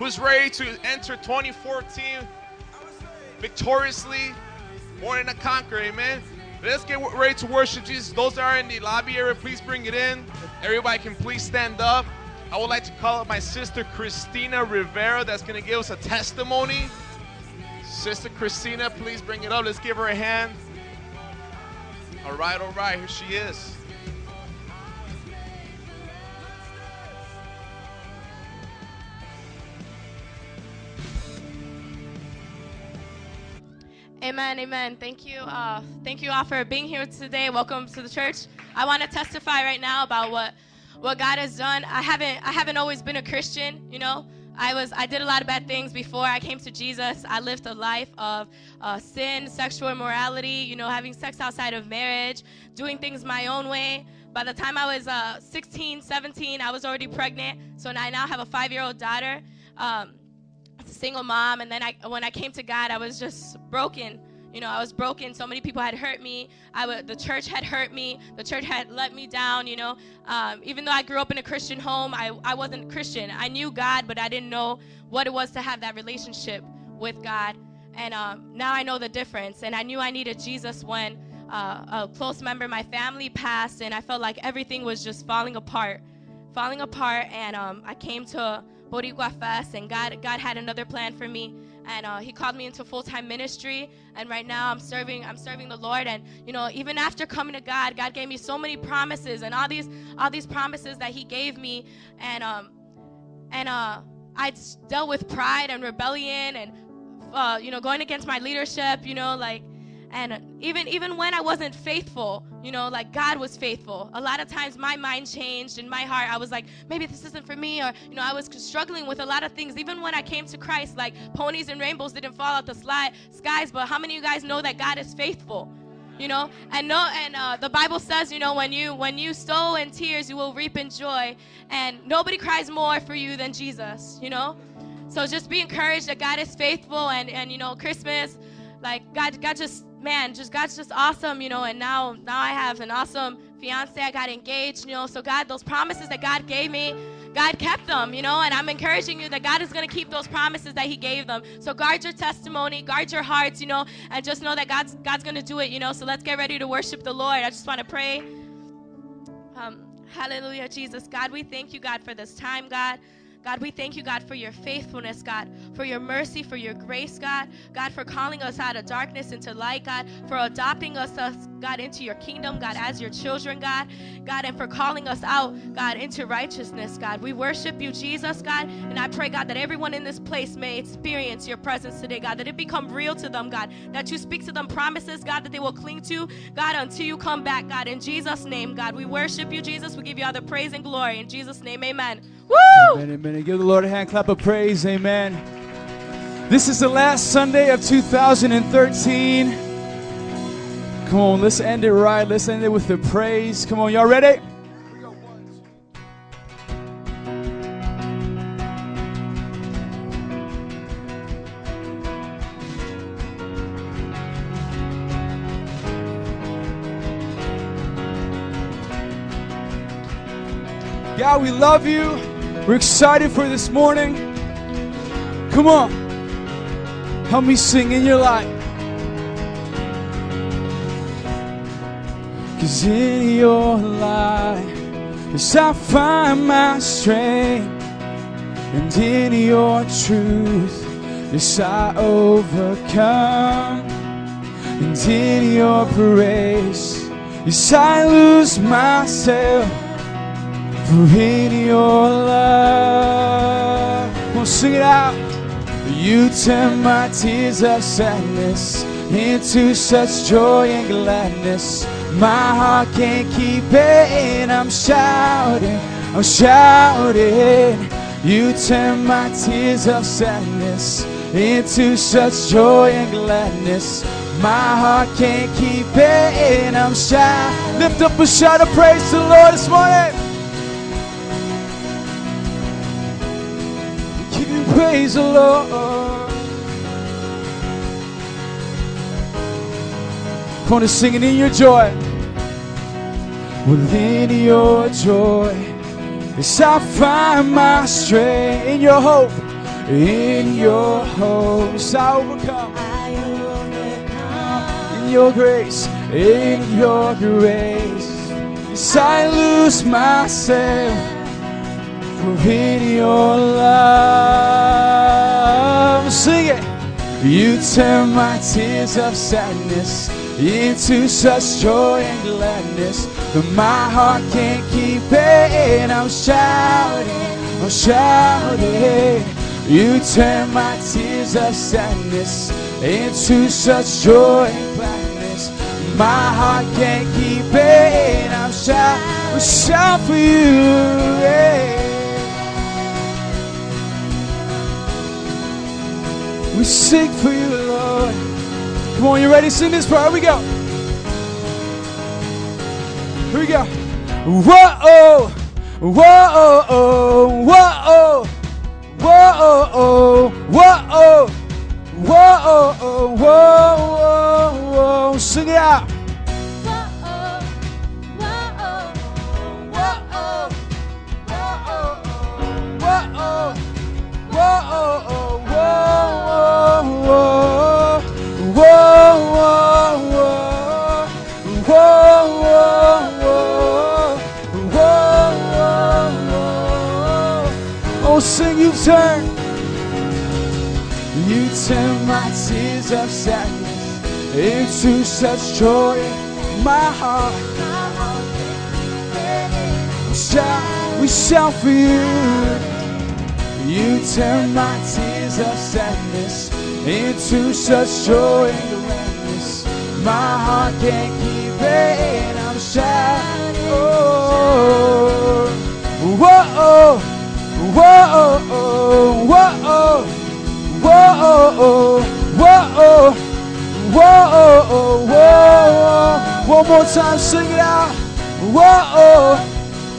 who's ready to enter 2014 victoriously, more than a conqueror, amen. Let's get ready to worship Jesus. Those that are in the lobby area, please bring it in. Everybody can please stand up. I would like to call up my sister Christina Rivera that's going to give us a testimony. Sister Christina, please bring it up. Let's give her a hand. All right, all right, here she is. Amen, amen. Thank you. Uh, thank you all for being here today. Welcome to the church. I want to testify right now about what what God has done. I haven't I haven't always been a Christian, you know. I was I did a lot of bad things before I came to Jesus. I lived a life of uh, sin, sexual immorality, you know, having sex outside of marriage, doing things my own way. By the time I was uh, 16, 17, I was already pregnant. So I now have a five-year-old daughter. Um, single mom, and then I, when I came to God, I was just broken. You know, I was broken. So many people had hurt me. I w- the church had hurt me. The church had let me down. You know, um, even though I grew up in a Christian home, I, I wasn't Christian. I knew God, but I didn't know what it was to have that relationship with God. And um, now I know the difference. And I knew I needed Jesus when uh, a close member of my family passed, and I felt like everything was just falling apart, falling apart. And um, I came to Boricua Fest, and God, God had another plan for me. And uh, He called me into full-time ministry. And right now, I'm serving. I'm serving the Lord. And you know, even after coming to God, God gave me so many promises, and all these, all these promises that He gave me. And um, and uh, I dealt with pride and rebellion, and uh, you know, going against my leadership. You know, like and even even when I wasn't faithful, you know, like God was faithful. A lot of times my mind changed in my heart. I was like, maybe this isn't for me, or you know, I was struggling with a lot of things. Even when I came to Christ, like ponies and rainbows didn't fall out the sly, skies. But how many of you guys know that God is faithful? You know, and no, and uh, the Bible says, you know, when you when you sow in tears, you will reap in joy, and nobody cries more for you than Jesus. You know, so just be encouraged that God is faithful, and and you know, Christmas, like God, God just man, just God's just awesome, you know, and now now I have an awesome fiance. I got engaged, you know. So God, those promises that God gave me, God kept them, you know, and I'm encouraging you that God is going to keep those promises that he gave them. So guard your testimony, guard your hearts, you know, and just know that God's God's going to do it, you know. So let's get ready to worship the Lord. I just want to pray. Um, hallelujah, Jesus. God, we thank you, God, for this time, God. God, we thank you, God, for your faithfulness, God, for your mercy, for your grace, God. God, for calling us out of darkness into light, God, for adopting us, us, God, into your kingdom, God, as your children, God. God, and for calling us out, God, into righteousness, God. We worship you, Jesus, God. And I pray, God, that everyone in this place may experience your presence today, God, that it become real to them, God, that you speak to them promises, God, that they will cling to, God, until you come back, God. In Jesus' name, God, we worship you, Jesus. We give you all the praise and glory. In Jesus' name, amen. Woo! Amen, amen. And give the Lord a hand clap of praise. Amen. This is the last Sunday of 2013. Come on, let's end it right. Let's end it with the praise. Come on, y'all ready? God, we love you. We're excited for this morning. Come on. Help me sing in your light. Cause in your light, yes, I find my strength. And in your truth, yes, I overcome. And in your praise, yes, I lose myself. In your love, on, sing it out. You turn my tears of sadness into such joy and gladness. My heart can't keep it in. I'm shouting, I'm shouting. You turn my tears of sadness into such joy and gladness. My heart can't keep it in. I'm shouting. Lift up a shout of praise to the Lord this morning. Praise, the Lord. Come on, singing in your joy. Within your joy, yes, I find my strength. In your hope, in your hopes. I overcome I overcome. in your grace, in your grace. Yes, I lose myself in your love. Sing it. You turn my tears of sadness into such joy and gladness that my heart can't keep it. I'm shouting, I'm shouting. You turn my tears of sadness into such joy and gladness. My heart can't keep it. I'm shouting, I'm shout for you. yeah. We seek for you, Lord. Come on, you ready? Sing this prayer. Here we go. Here we go. Whoa, whoa, whoa, whoa, whoa, whoa, whoa. Whoa, whoa, whoa, whoa, whoa. Sing it out. Whoa, whoa, whoa, whoa. Oh, sing, you turn. You turn my tears of sadness into such joy. My heart, we shout, we shout for you. You turn my tears of sadness into such joy and gladness. My heart can't keep it, I'm shouting. Oh, whoa, whoa, whoa, whoa, whoa, whoa, whoa, whoa. One more time, sing it out. Whoa,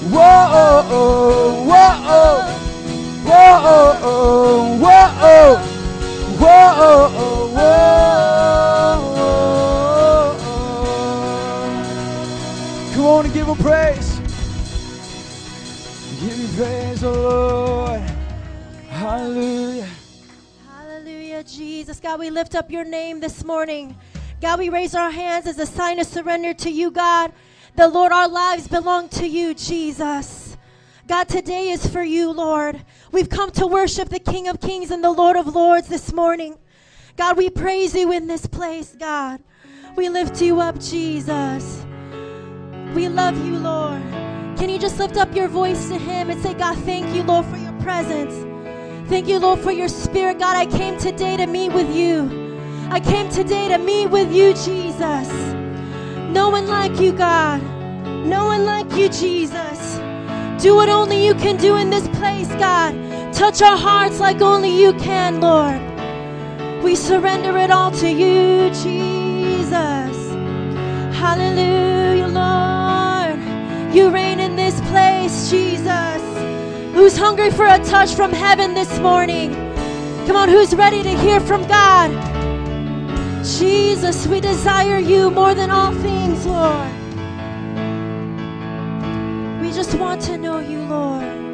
whoa, whoa, whoa. Whoa, whoa, whoa. Come on and give him praise. Oh Lord. Hallelujah. Hallelujah, Jesus. God, we lift up your name this morning. God, we raise our hands as a sign of surrender to you, God. The Lord, our lives belong to you, Jesus. God, today is for you, Lord. We've come to worship the King of Kings and the Lord of Lords this morning. God, we praise you in this place, God. We lift you up, Jesus. We love you, Lord. Can you just lift up your voice to Him and say, God, thank you, Lord, for your presence. Thank you, Lord, for your spirit. God, I came today to meet with you. I came today to meet with you, Jesus. No one like you, God. No one like you, Jesus. Do what only you can do in this place, God. Touch our hearts like only you can, Lord. We surrender it all to you, Jesus. Hallelujah, Lord. You reign in this place, Jesus. Who's hungry for a touch from heaven this morning? Come on, who's ready to hear from God? Jesus, we desire you more than all things, Lord. We just want to know you, Lord.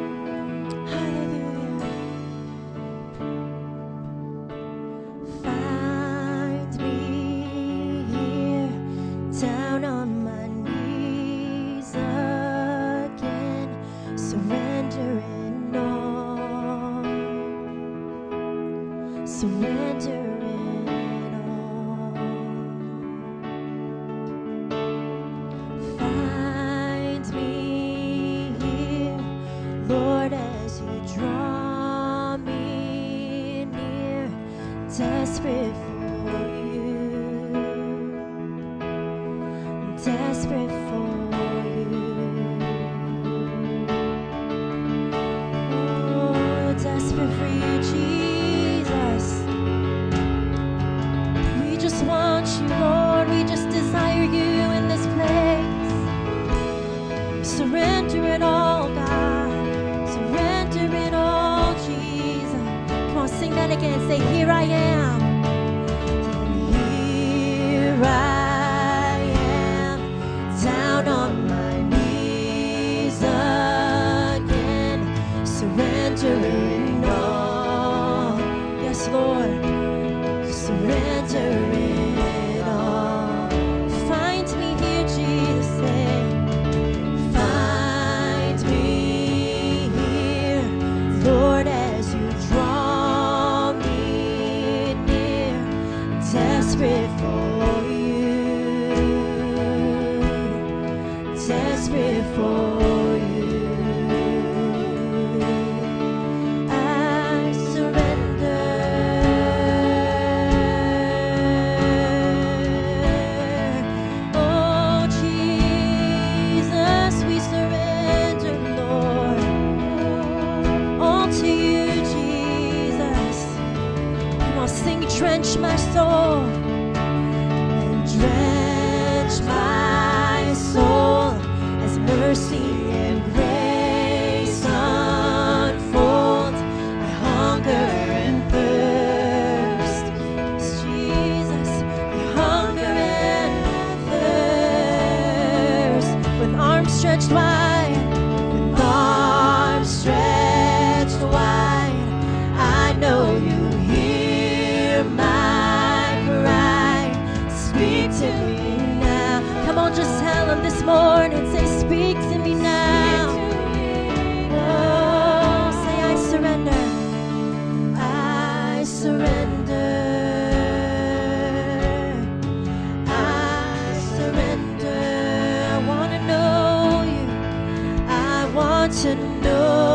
know.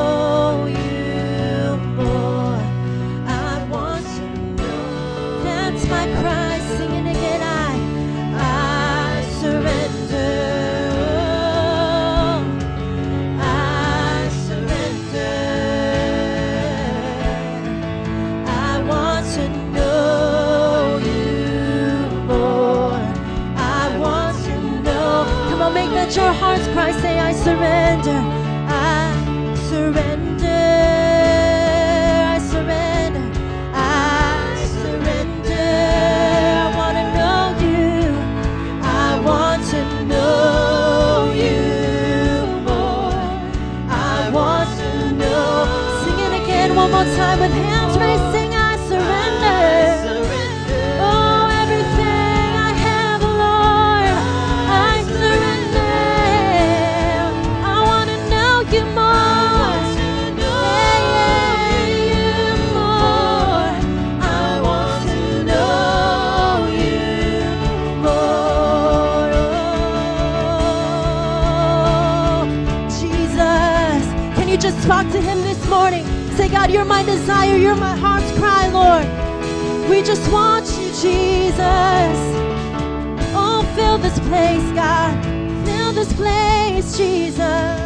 You're my desire. You're my heart's cry, Lord. We just want you, Jesus. Oh, fill this place, God. Fill this place, Jesus.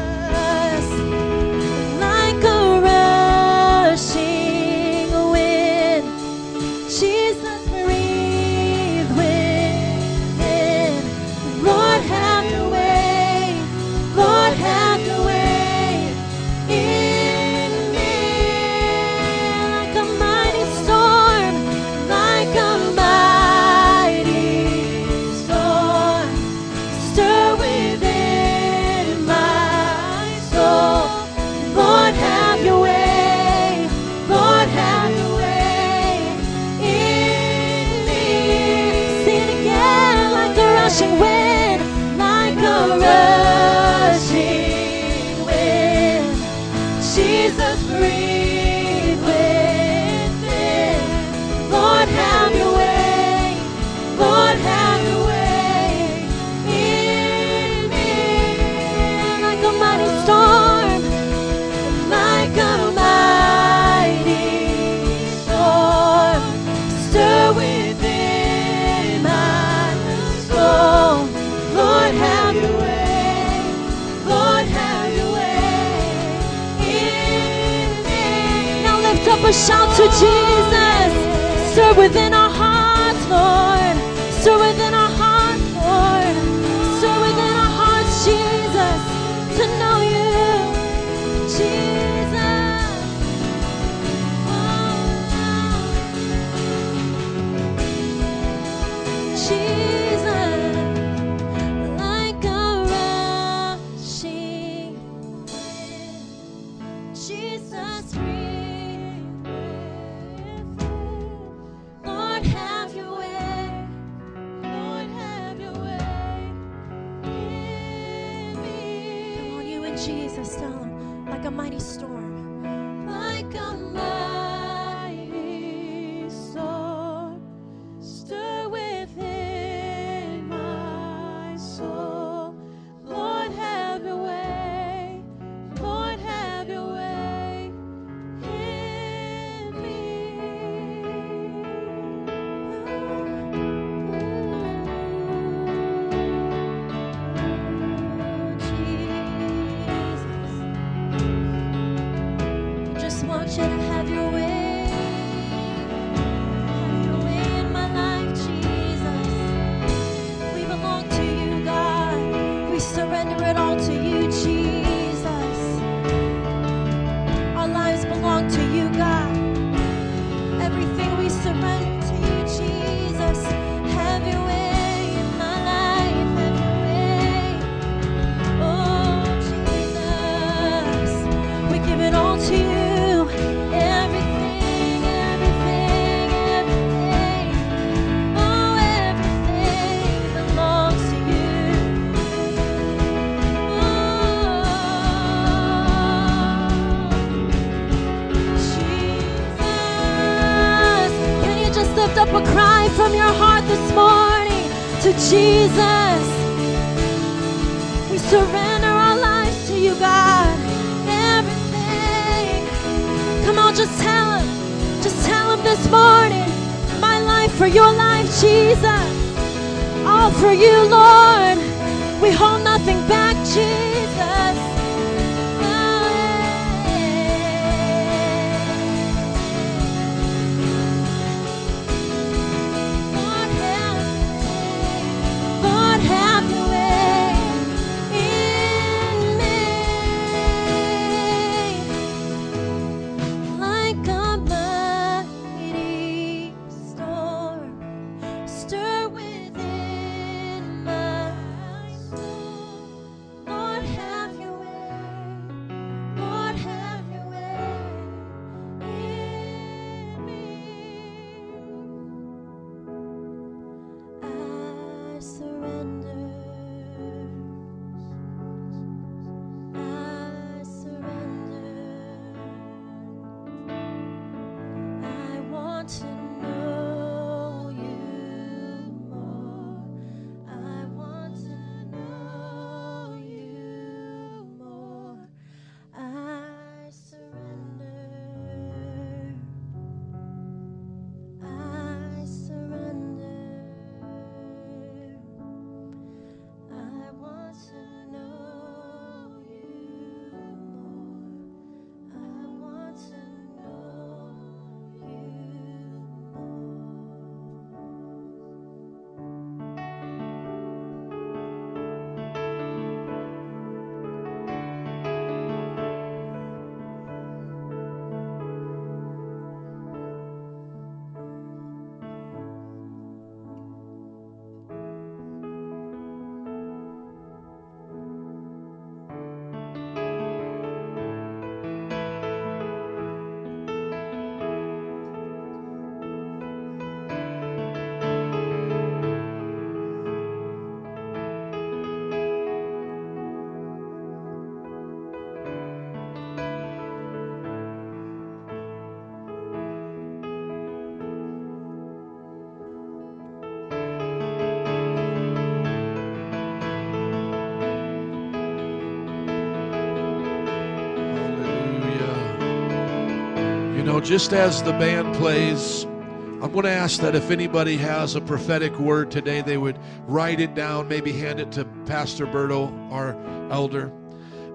Know, just as the band plays, I'm going to ask that if anybody has a prophetic word today, they would write it down, maybe hand it to Pastor Berto, our elder.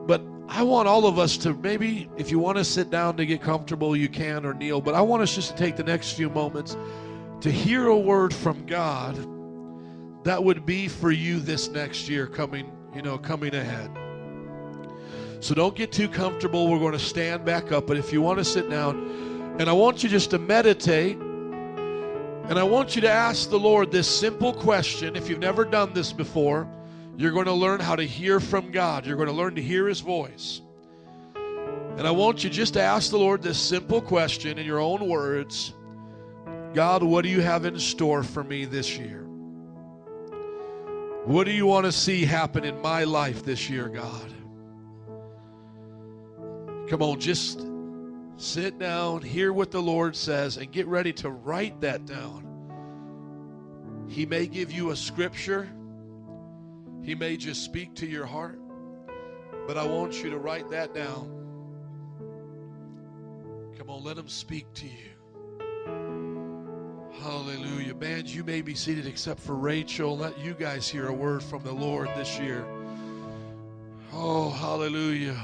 But I want all of us to maybe, if you want to sit down to get comfortable, you can or kneel. But I want us just to take the next few moments to hear a word from God that would be for you this next year coming, you know, coming ahead. So don't get too comfortable. We're going to stand back up. But if you want to sit down, and I want you just to meditate, and I want you to ask the Lord this simple question. If you've never done this before, you're going to learn how to hear from God. You're going to learn to hear His voice. And I want you just to ask the Lord this simple question in your own words God, what do you have in store for me this year? What do you want to see happen in my life this year, God? Come on, just sit down, hear what the Lord says, and get ready to write that down. He may give you a scripture, He may just speak to your heart, but I want you to write that down. Come on, let Him speak to you. Hallelujah. Band, you may be seated except for Rachel. Let you guys hear a word from the Lord this year. Oh, hallelujah.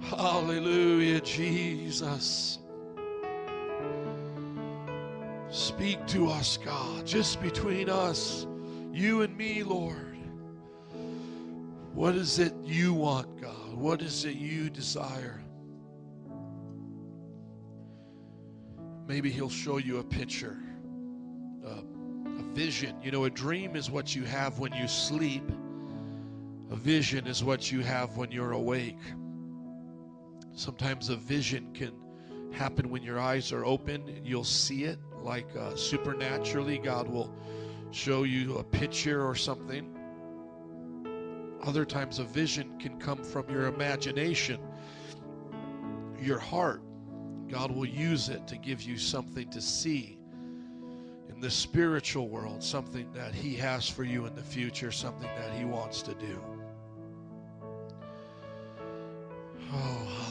Hallelujah, Jesus. Speak to us, God, just between us, you and me, Lord. What is it you want, God? What is it you desire? Maybe He'll show you a picture, a, a vision. You know, a dream is what you have when you sleep, a vision is what you have when you're awake. Sometimes a vision can happen when your eyes are open. You'll see it like uh, supernaturally. God will show you a picture or something. Other times, a vision can come from your imagination, your heart. God will use it to give you something to see. In the spiritual world, something that He has for you in the future, something that He wants to do. Oh,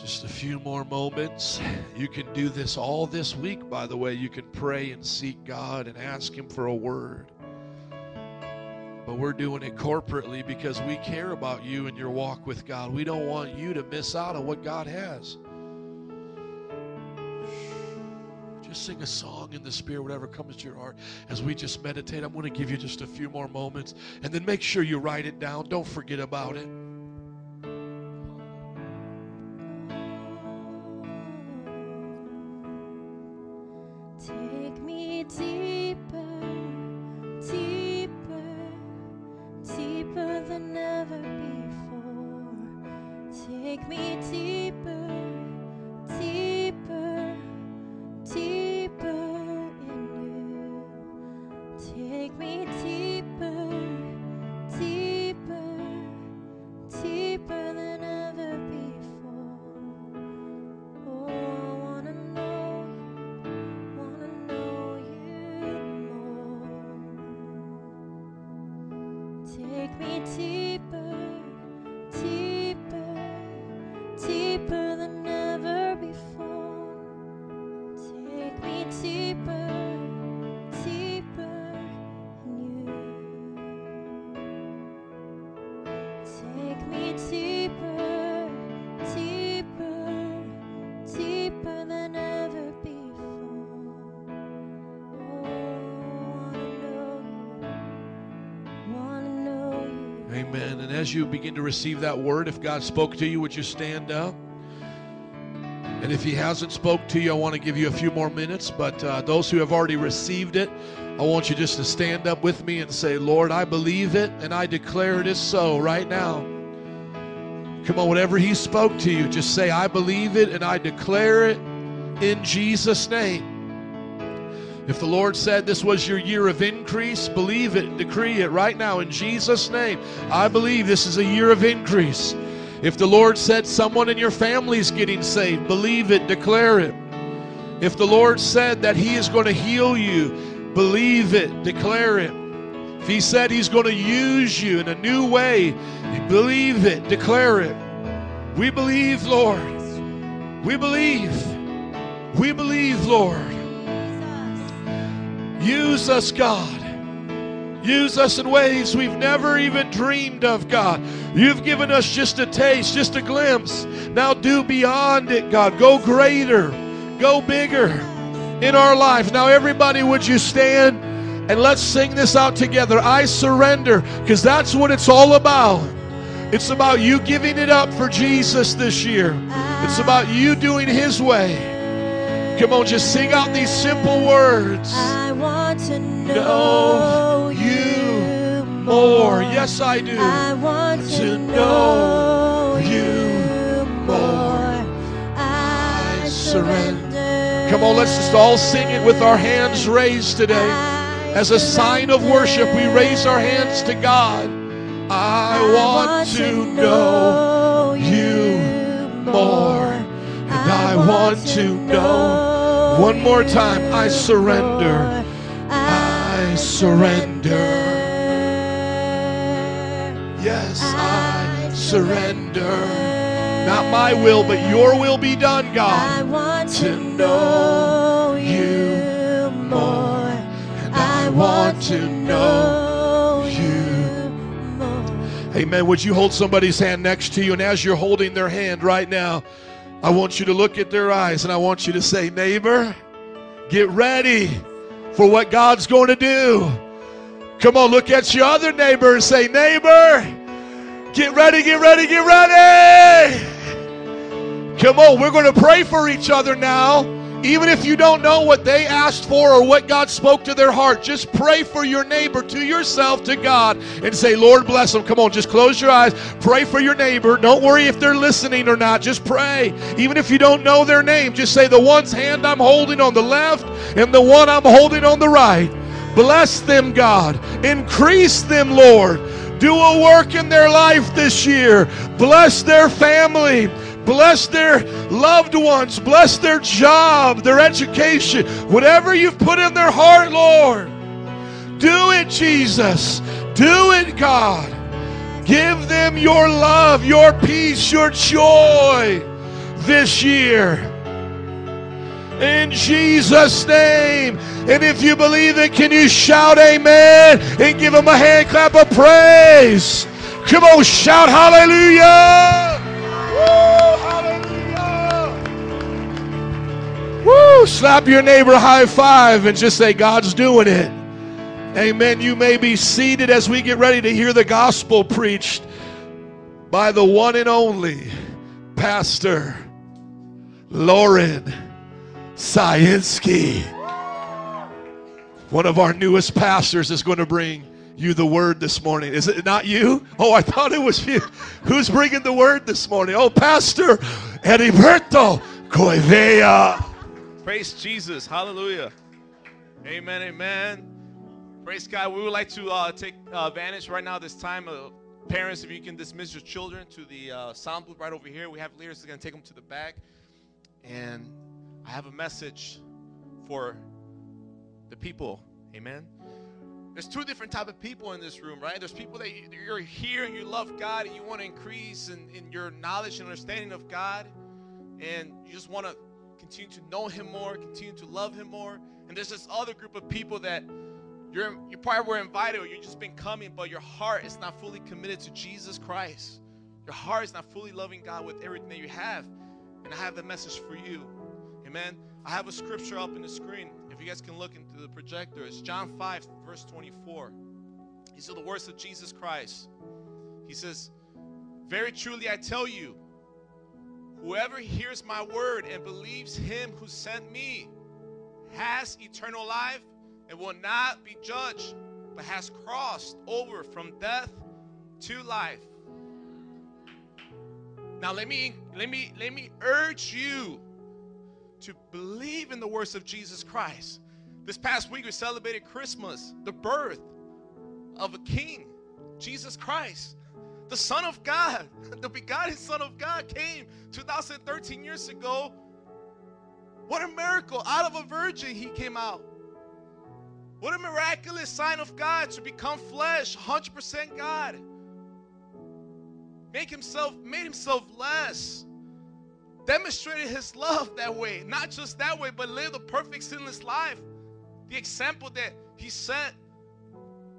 Just a few more moments. You can do this all this week, by the way. You can pray and seek God and ask Him for a word. But we're doing it corporately because we care about you and your walk with God. We don't want you to miss out on what God has. Just sing a song in the Spirit, whatever comes to your heart. As we just meditate, I'm going to give you just a few more moments. And then make sure you write it down. Don't forget about it. Amen. And as you begin to receive that word, if God spoke to you, would you stand up? And if He hasn't spoke to you, I want to give you a few more minutes. But uh, those who have already received it, I want you just to stand up with me and say, Lord, I believe it and I declare it is so right now. Come on, whatever He spoke to you, just say, I believe it and I declare it in Jesus' name. If the Lord said this was your year of increase, believe it decree it right now in Jesus' name. I believe this is a year of increase. If the Lord said someone in your family is getting saved, believe it, declare it. If the Lord said that He is going to heal you, believe it, declare it. If He said He's going to use you in a new way, believe it, declare it. We believe, Lord. We believe. We believe, Lord. Use us, God. Use us in ways we've never even dreamed of, God. You've given us just a taste, just a glimpse. Now do beyond it, God. Go greater, go bigger in our life. Now, everybody, would you stand and let's sing this out together? I surrender, because that's what it's all about. It's about you giving it up for Jesus this year, it's about you doing His way. Come on, just sing out these simple words. I want to know, Know you More, yes, I do. I want to, to know you more. I surrender. Come on, let's just all sing it with our hands raised today. As a sign of worship, we raise our hands to God. I want to know you more. And I want to know. One more time, I surrender. I surrender. Yes, I surrender. Not my will, but your will be done, God. I want to know you more. And I want to know you more. Amen. Would you hold somebody's hand next to you? And as you're holding their hand right now, I want you to look at their eyes and I want you to say, Neighbor, get ready for what God's going to do. Come on, look at your other neighbor and say, Neighbor, get ready, get ready, get ready. Come on, we're going to pray for each other now. Even if you don't know what they asked for or what God spoke to their heart, just pray for your neighbor, to yourself, to God, and say, Lord, bless them. Come on, just close your eyes. Pray for your neighbor. Don't worry if they're listening or not. Just pray. Even if you don't know their name, just say, The one's hand I'm holding on the left and the one I'm holding on the right. Bless them, God. Increase them, Lord. Do a work in their life this year. Bless their family. Bless their loved ones. Bless their job, their education, whatever you've put in their heart, Lord. Do it, Jesus. Do it, God. Give them your love, your peace, your joy this year. In Jesus' name. And if you believe it, can you shout amen and give them a hand clap of praise? Come on, shout hallelujah! Hallelujah! Woo! Slap your neighbor high five and just say, God's doing it. Amen. You may be seated as we get ready to hear the gospel preached by the one and only Pastor Lauren Scienski. One of our newest pastors is going to bring you the word this morning. Is it not you? Oh, I thought it was you. Who's bringing the word this morning? Oh, Pastor Heriberto Coivea. Praise Jesus. Hallelujah. Amen. Amen. Praise God. We would like to uh, take uh, advantage right now, this time. Uh, parents, if you can dismiss your children to the uh, sound booth right over here. We have leaders going to take them to the back. And I have a message for the people. Amen. There's two different type of people in this room, right? There's people that you- you're here and you love God and you want to increase in, in your knowledge and understanding of God, and you just want to continue to know Him more, continue to love Him more. And there's this other group of people that you're you probably were invited or you've just been coming, but your heart is not fully committed to Jesus Christ. Your heart is not fully loving God with everything that you have. And I have the message for you. Amen. I have a scripture up in the screen. If you guys can look into the projector, it's John 5, verse 24. These are the words of Jesus Christ. He says, Very truly I tell you, whoever hears my word and believes him who sent me has eternal life and will not be judged, but has crossed over from death to life. Now let me let me let me urge you to believe in the words of Jesus Christ. This past week we celebrated Christmas, the birth of a king, Jesus Christ, the Son of God, the begotten Son of God came 2013 years ago. What a miracle! Out of a virgin, he came out. What a miraculous sign of God to become flesh, 100% God. Make himself, made himself less. Demonstrated his love that way. Not just that way, but lived a perfect sinless life. The example that he set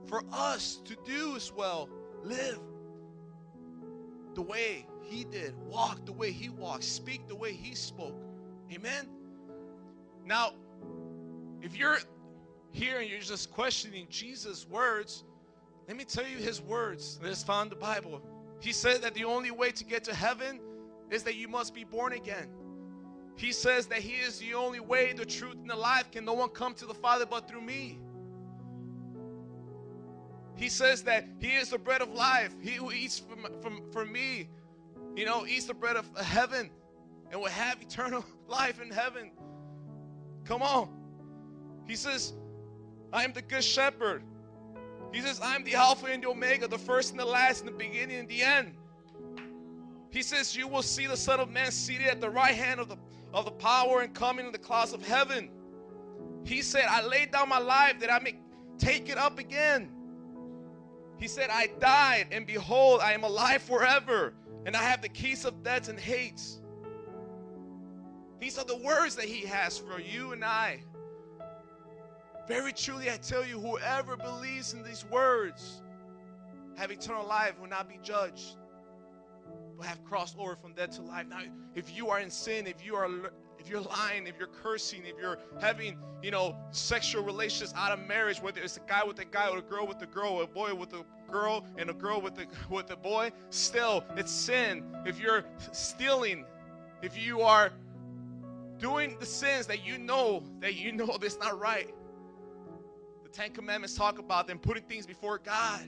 for us to do as well. Live the way he did, walk the way he walked, speak the way he spoke. Amen. Now, if you're here and you're just questioning Jesus' words, let me tell you his words that is found in the Bible. He said that the only way to get to heaven is that you must be born again. He says that he is the only way, the truth, and the life. Can no one come to the Father but through me? He says that he is the bread of life. He who eats from, from, from me, you know, eats the bread of heaven and will have eternal life in heaven. Come on. He says, I am the good shepherd. He says, I am the Alpha and the Omega, the first and the last, and the beginning and the end. He says, You will see the Son of Man seated at the right hand of the, of the power and coming in the clouds of heaven. He said, I laid down my life that I may take it up again. He said, I died, and behold, I am alive forever, and I have the keys of death and Hades. These are the words that He has for you and I. Very truly, I tell you, whoever believes in these words have eternal life, will not be judged, have crossed over from death to life. Now, if you are in sin, if you are if you're lying, if you're cursing, if you're having, you know, sexual relations out of marriage, whether it's a guy with a guy or a girl with a girl, or a boy with a girl and a girl with a with a boy, still it's sin. If you're stealing, if you are doing the sins that you know that you know that's not right. The Ten Commandments talk about them putting things before God,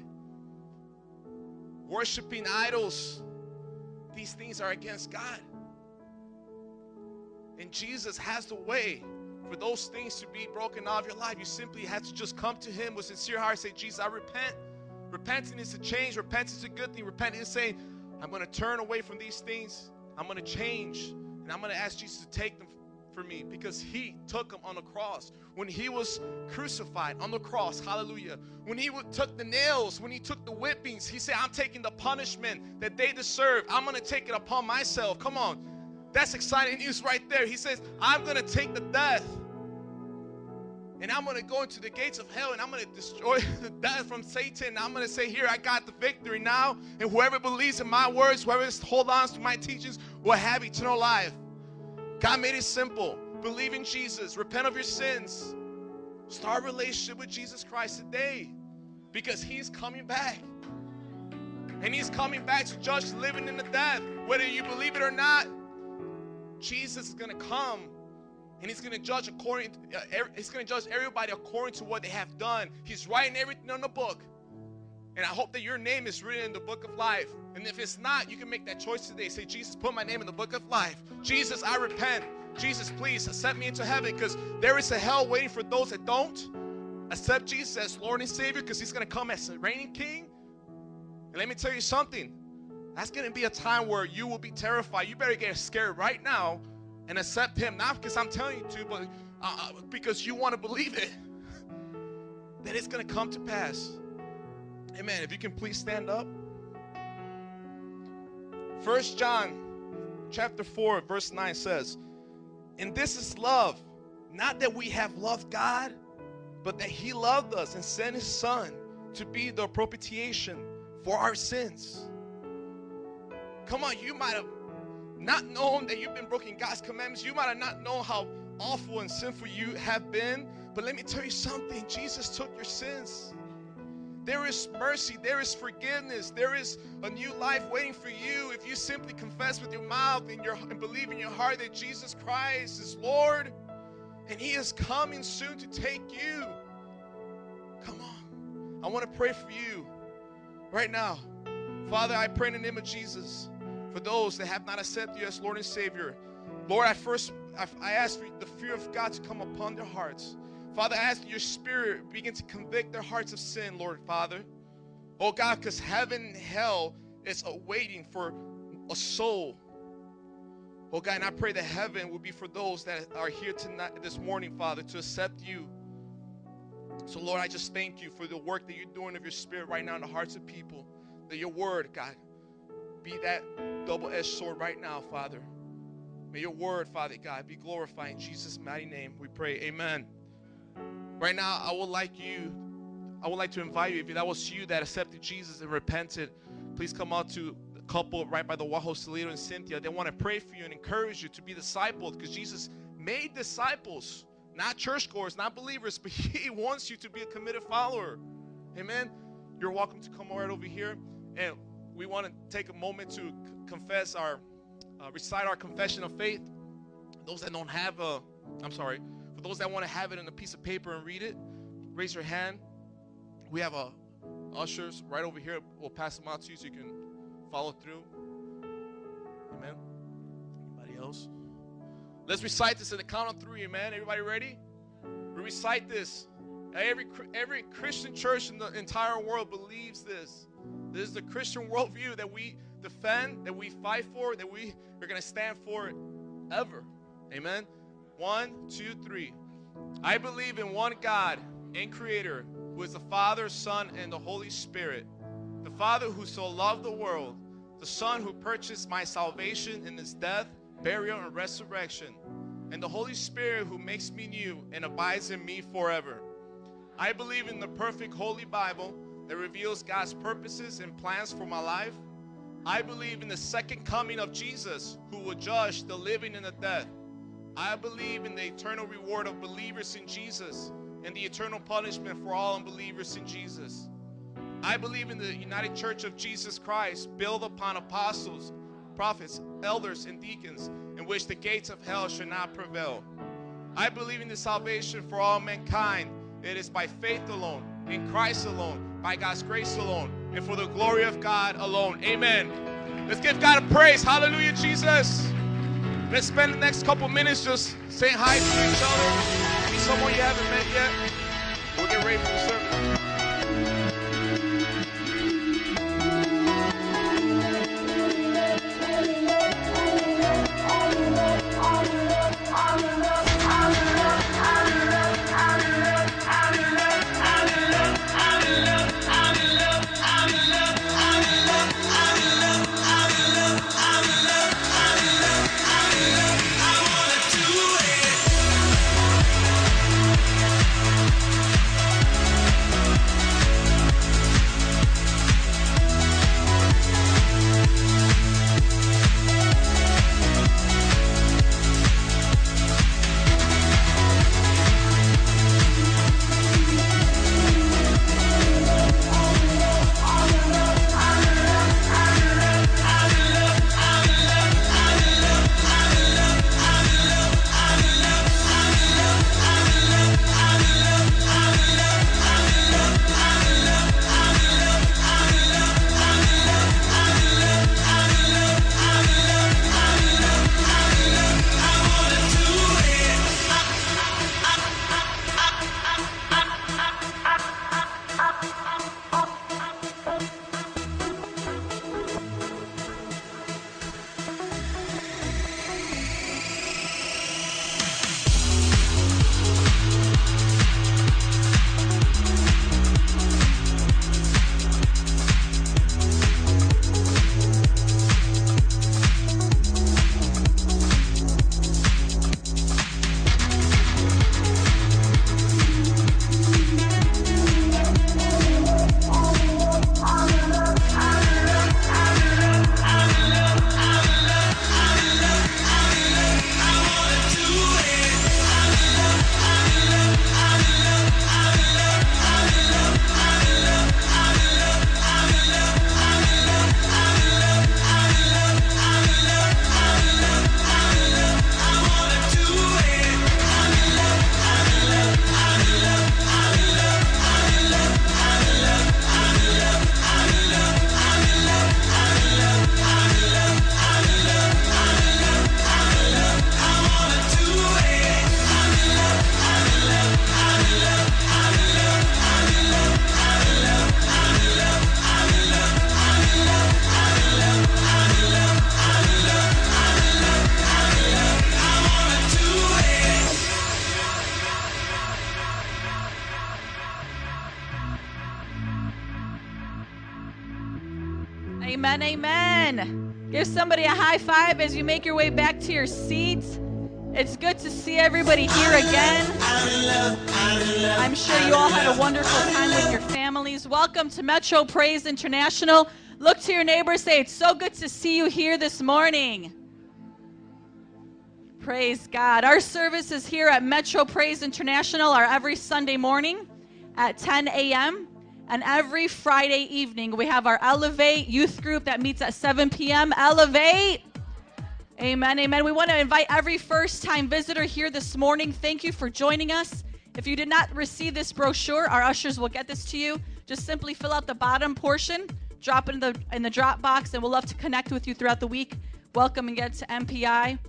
worshiping idols. These things are against God. And Jesus has the way for those things to be broken off your life. You simply have to just come to Him with sincere heart. Say, Jesus, I repent. Repenting is a change. Repentance is a good thing. Repenting is saying, I'm going to turn away from these things. I'm going to change, and I'm going to ask Jesus to take them for me because he took them on the cross. When he was crucified on the cross, hallelujah. When he took the nails, when he took the whippings, he said, I'm taking the punishment that they deserve. I'm going to take it upon myself. Come on. That's exciting news right there. He says, I'm going to take the death and I'm going to go into the gates of hell and I'm going to destroy the death from Satan. I'm going to say, Here, I got the victory now. And whoever believes in my words, whoever holds on to my teachings, will have eternal life. God made it simple. Believe in Jesus, repent of your sins, start a relationship with Jesus Christ today because He's coming back. And He's coming back to judge living in the death. Whether you believe it or not, Jesus is going to come and he's going to judge according uh, he's going to judge everybody according to what they have done he's writing everything on the book and i hope that your name is written in the book of life. And if it's not you can make that choice today. Say jesus put my name in the book of life. Jesus i repent. Jesus please accept me into heaven. Because there is a hell waiting for those that don't accept jesus as lord and savior because he's going to come as a reigning king. And let me tell you something. That's going to be a time where you will be terrified. You better get scared right now and accept Him, not because I'm telling you to, but uh, uh because you want to believe it, that it's going to come to pass. Amen. If you can please stand up. First John chapter 4 verse 9 says, "And this is love, not that we have loved God, but that he loved us and sent his son to be the propitiation for our sins." Come on, you might have not known that you've been breaking God's commandments. You might have not known how awful and sinful you have been. But let me tell you something Jesus took your sins. There is mercy, there is forgiveness, there is a new life waiting for you if you simply confess with your mouth and, your, and believe in your heart that Jesus Christ is Lord and He is coming soon to take you. Come on. I want to pray for you right now. Father, I pray in the name of Jesus for those that have not accepted you as Lord and Savior. Lord, I first I, ask for the fear of God to come upon their hearts. Father, I ask your spirit begin to convict their hearts of sin, Lord Father. Oh God, because heaven and hell is awaiting for a soul. Oh God, and I pray that heaven will be for those that are here tonight, this morning, Father, to accept you. So, Lord, I just thank you for the work that you're doing of your spirit right now in the hearts of people. That your word, God, be that double edged sword right now, Father. May your word, Father God, be glorified in Jesus' mighty name. We pray. Amen. Right now, I would like you, I would like to invite you, if that was you that accepted Jesus and repented, please come out to the couple right by the Wajo Salito and Cynthia. They want to pray for you and encourage you to be disciples because Jesus made disciples, not churchgoers, not believers, but He wants you to be a committed follower. Amen. You're welcome to come right over here. And we want to take a moment to confess our, uh, recite our confession of faith. Those that don't have a, I'm sorry, for those that want to have it in a piece of paper and read it, raise your hand. We have a ushers right over here. We'll pass them out to you so you can follow through. Amen. Anybody else? Let's recite this at the count of three, amen. Everybody ready? We recite this. Every every Christian church in the entire world believes this. This is the Christian worldview that we defend, that we fight for, that we are going to stand for ever. Amen. One, two, three. I believe in one God and Creator, who is the Father, Son, and the Holy Spirit. The Father who so loved the world, the Son who purchased my salvation in his death, burial, and resurrection, and the Holy Spirit who makes me new and abides in me forever. I believe in the perfect Holy Bible that reveals God's purposes and plans for my life. I believe in the second coming of Jesus who will judge the living and the dead. I believe in the eternal reward of believers in Jesus and the eternal punishment for all unbelievers in Jesus. I believe in the United Church of Jesus Christ, built upon apostles, prophets, elders, and deacons, in which the gates of hell shall not prevail. I believe in the salvation for all mankind. It is by faith alone, in Christ alone, by God's grace alone and for the glory of God alone. Amen. Let's give God a praise. Hallelujah, Jesus. Let's spend the next couple minutes just saying hi to each other. Maybe someone you haven't met yet. We'll get ready for the service. Amen. Give somebody a high five as you make your way back to your seats. It's good to see everybody here again. I'm sure you all had a wonderful time with your families. Welcome to Metro Praise International. Look to your neighbor, say, It's so good to see you here this morning. Praise God. Our services here at Metro Praise International are every Sunday morning at 10 a.m. And every Friday evening, we have our Elevate youth group that meets at 7 p.m. Elevate. Amen, amen. We want to invite every first time visitor here this morning. Thank you for joining us. If you did not receive this brochure, our ushers will get this to you. Just simply fill out the bottom portion, drop it in the in the drop box, and we'll love to connect with you throughout the week. Welcome again to MPI.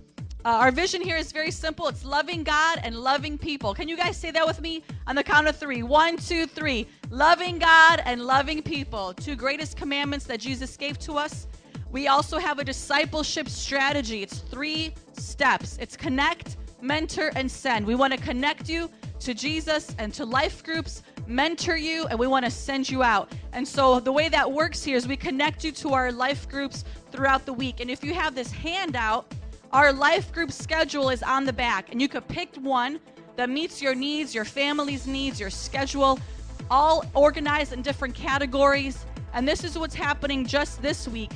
Uh, our vision here is very simple. It's loving God and loving people. Can you guys say that with me on the count of three? One, two, three. Loving God and loving people. Two greatest commandments that Jesus gave to us. We also have a discipleship strategy. It's three steps. It's connect, mentor, and send. We want to connect you to Jesus and to life groups, mentor you, and we want to send you out. And so the way that works here is we connect you to our life groups throughout the week. And if you have this handout, our life group schedule is on the back, and you could pick one that meets your needs, your family's needs, your schedule, all organized in different categories. And this is what's happening just this week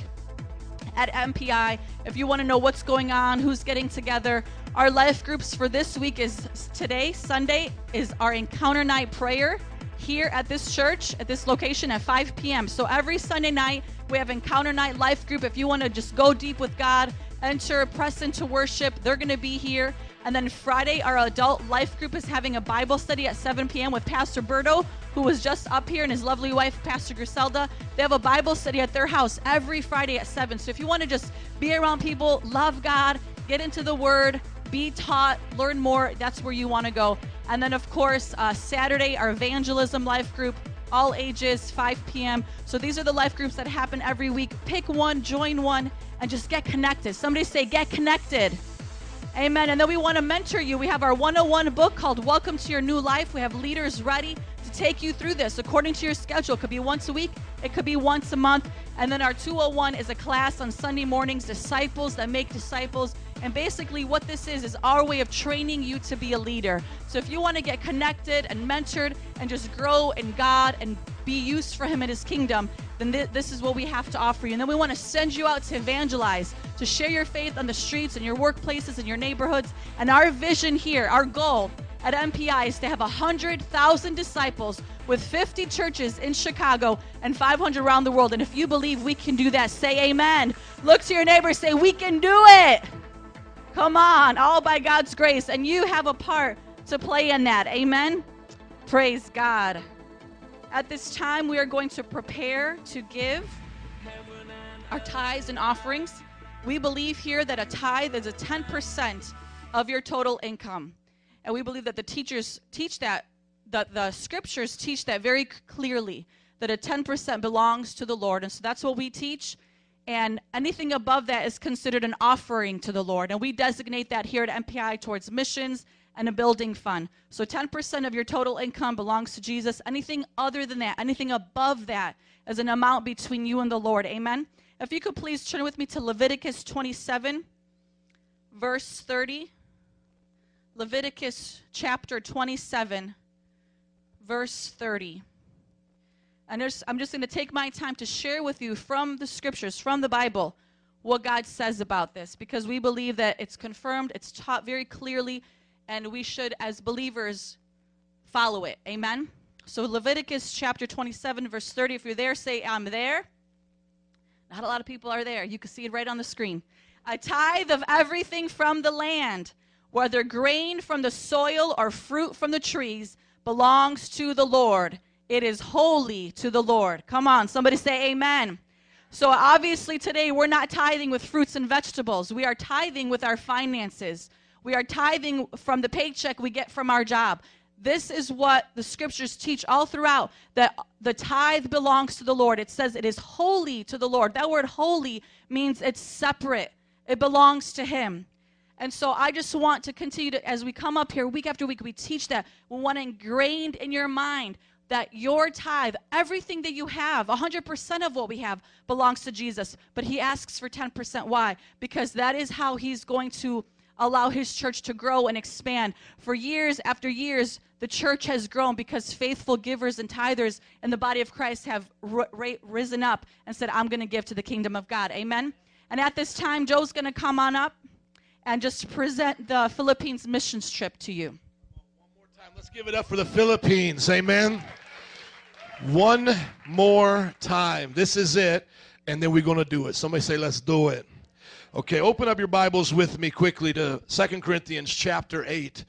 at MPI. If you want to know what's going on, who's getting together, our life groups for this week is today, Sunday, is our encounter night prayer here at this church, at this location at 5 p.m. So every Sunday night, we have encounter night life group. If you want to just go deep with God, enter, press into worship. They're going to be here. And then Friday, our adult life group is having a Bible study at 7 p.m. with Pastor Berto, who was just up here, and his lovely wife, Pastor Griselda. They have a Bible study at their house every Friday at 7. So if you want to just be around people, love God, get into the Word, be taught, learn more, that's where you want to go. And then, of course, uh, Saturday, our evangelism life group, all ages, 5 p.m. So these are the life groups that happen every week. Pick one, join one, and just get connected. Somebody say, get connected. Amen. And then we want to mentor you. We have our 101 book called Welcome to Your New Life. We have leaders ready take you through this according to your schedule. It could be once a week, it could be once a month. And then our 201 is a class on Sunday mornings, disciples that make disciples. And basically, what this is, is our way of training you to be a leader. So if you want to get connected and mentored and just grow in God and be used for Him in His kingdom, then th- this is what we have to offer you. And then we want to send you out to evangelize, to share your faith on the streets and your workplaces and your neighborhoods. And our vision here, our goal at MPI is to have 100,000 disciples with 50 churches in Chicago and 500 around the world. And if you believe we can do that, say amen. Look to your neighbor, say, We can do it. Come on, all by God's grace. And you have a part to play in that. Amen. Praise God. At this time, we are going to prepare to give our tithes and offerings. We believe here that a tithe is a 10% of your total income. And we believe that the teachers teach that, that the scriptures teach that very clearly, that a 10% belongs to the Lord. And so that's what we teach. And anything above that is considered an offering to the Lord. And we designate that here at MPI towards missions and a building fund. So 10% of your total income belongs to Jesus. Anything other than that, anything above that, is an amount between you and the Lord. Amen. If you could please turn with me to Leviticus 27, verse 30. Leviticus chapter 27, verse 30. And I'm just going to take my time to share with you from the scriptures, from the Bible, what God says about this, because we believe that it's confirmed, it's taught very clearly, and we should, as believers, follow it. Amen? So, Leviticus chapter 27, verse 30. If you're there, say, I'm there. Not a lot of people are there. You can see it right on the screen. A tithe of everything from the land, whether grain from the soil or fruit from the trees, belongs to the Lord. It is holy to the Lord. Come on, somebody say amen. So, obviously, today we're not tithing with fruits and vegetables. We are tithing with our finances. We are tithing from the paycheck we get from our job. This is what the scriptures teach all throughout that the tithe belongs to the Lord. It says it is holy to the Lord. That word holy means it's separate, it belongs to Him. And so I just want to continue to, as we come up here week after week, we teach that. We want ingrained in your mind that your tithe, everything that you have, 100% of what we have belongs to Jesus. But he asks for 10%. Why? Because that is how he's going to allow his church to grow and expand. For years after years, the church has grown because faithful givers and tithers in the body of Christ have r- risen up and said, I'm going to give to the kingdom of God. Amen. And at this time, Joe's going to come on up and just present the Philippines missions trip to you. One more time. Let's give it up for the Philippines. Amen. One more time. This is it. And then we're going to do it. Somebody say, let's do it. Okay, open up your Bibles with me quickly to Second Corinthians chapter 8.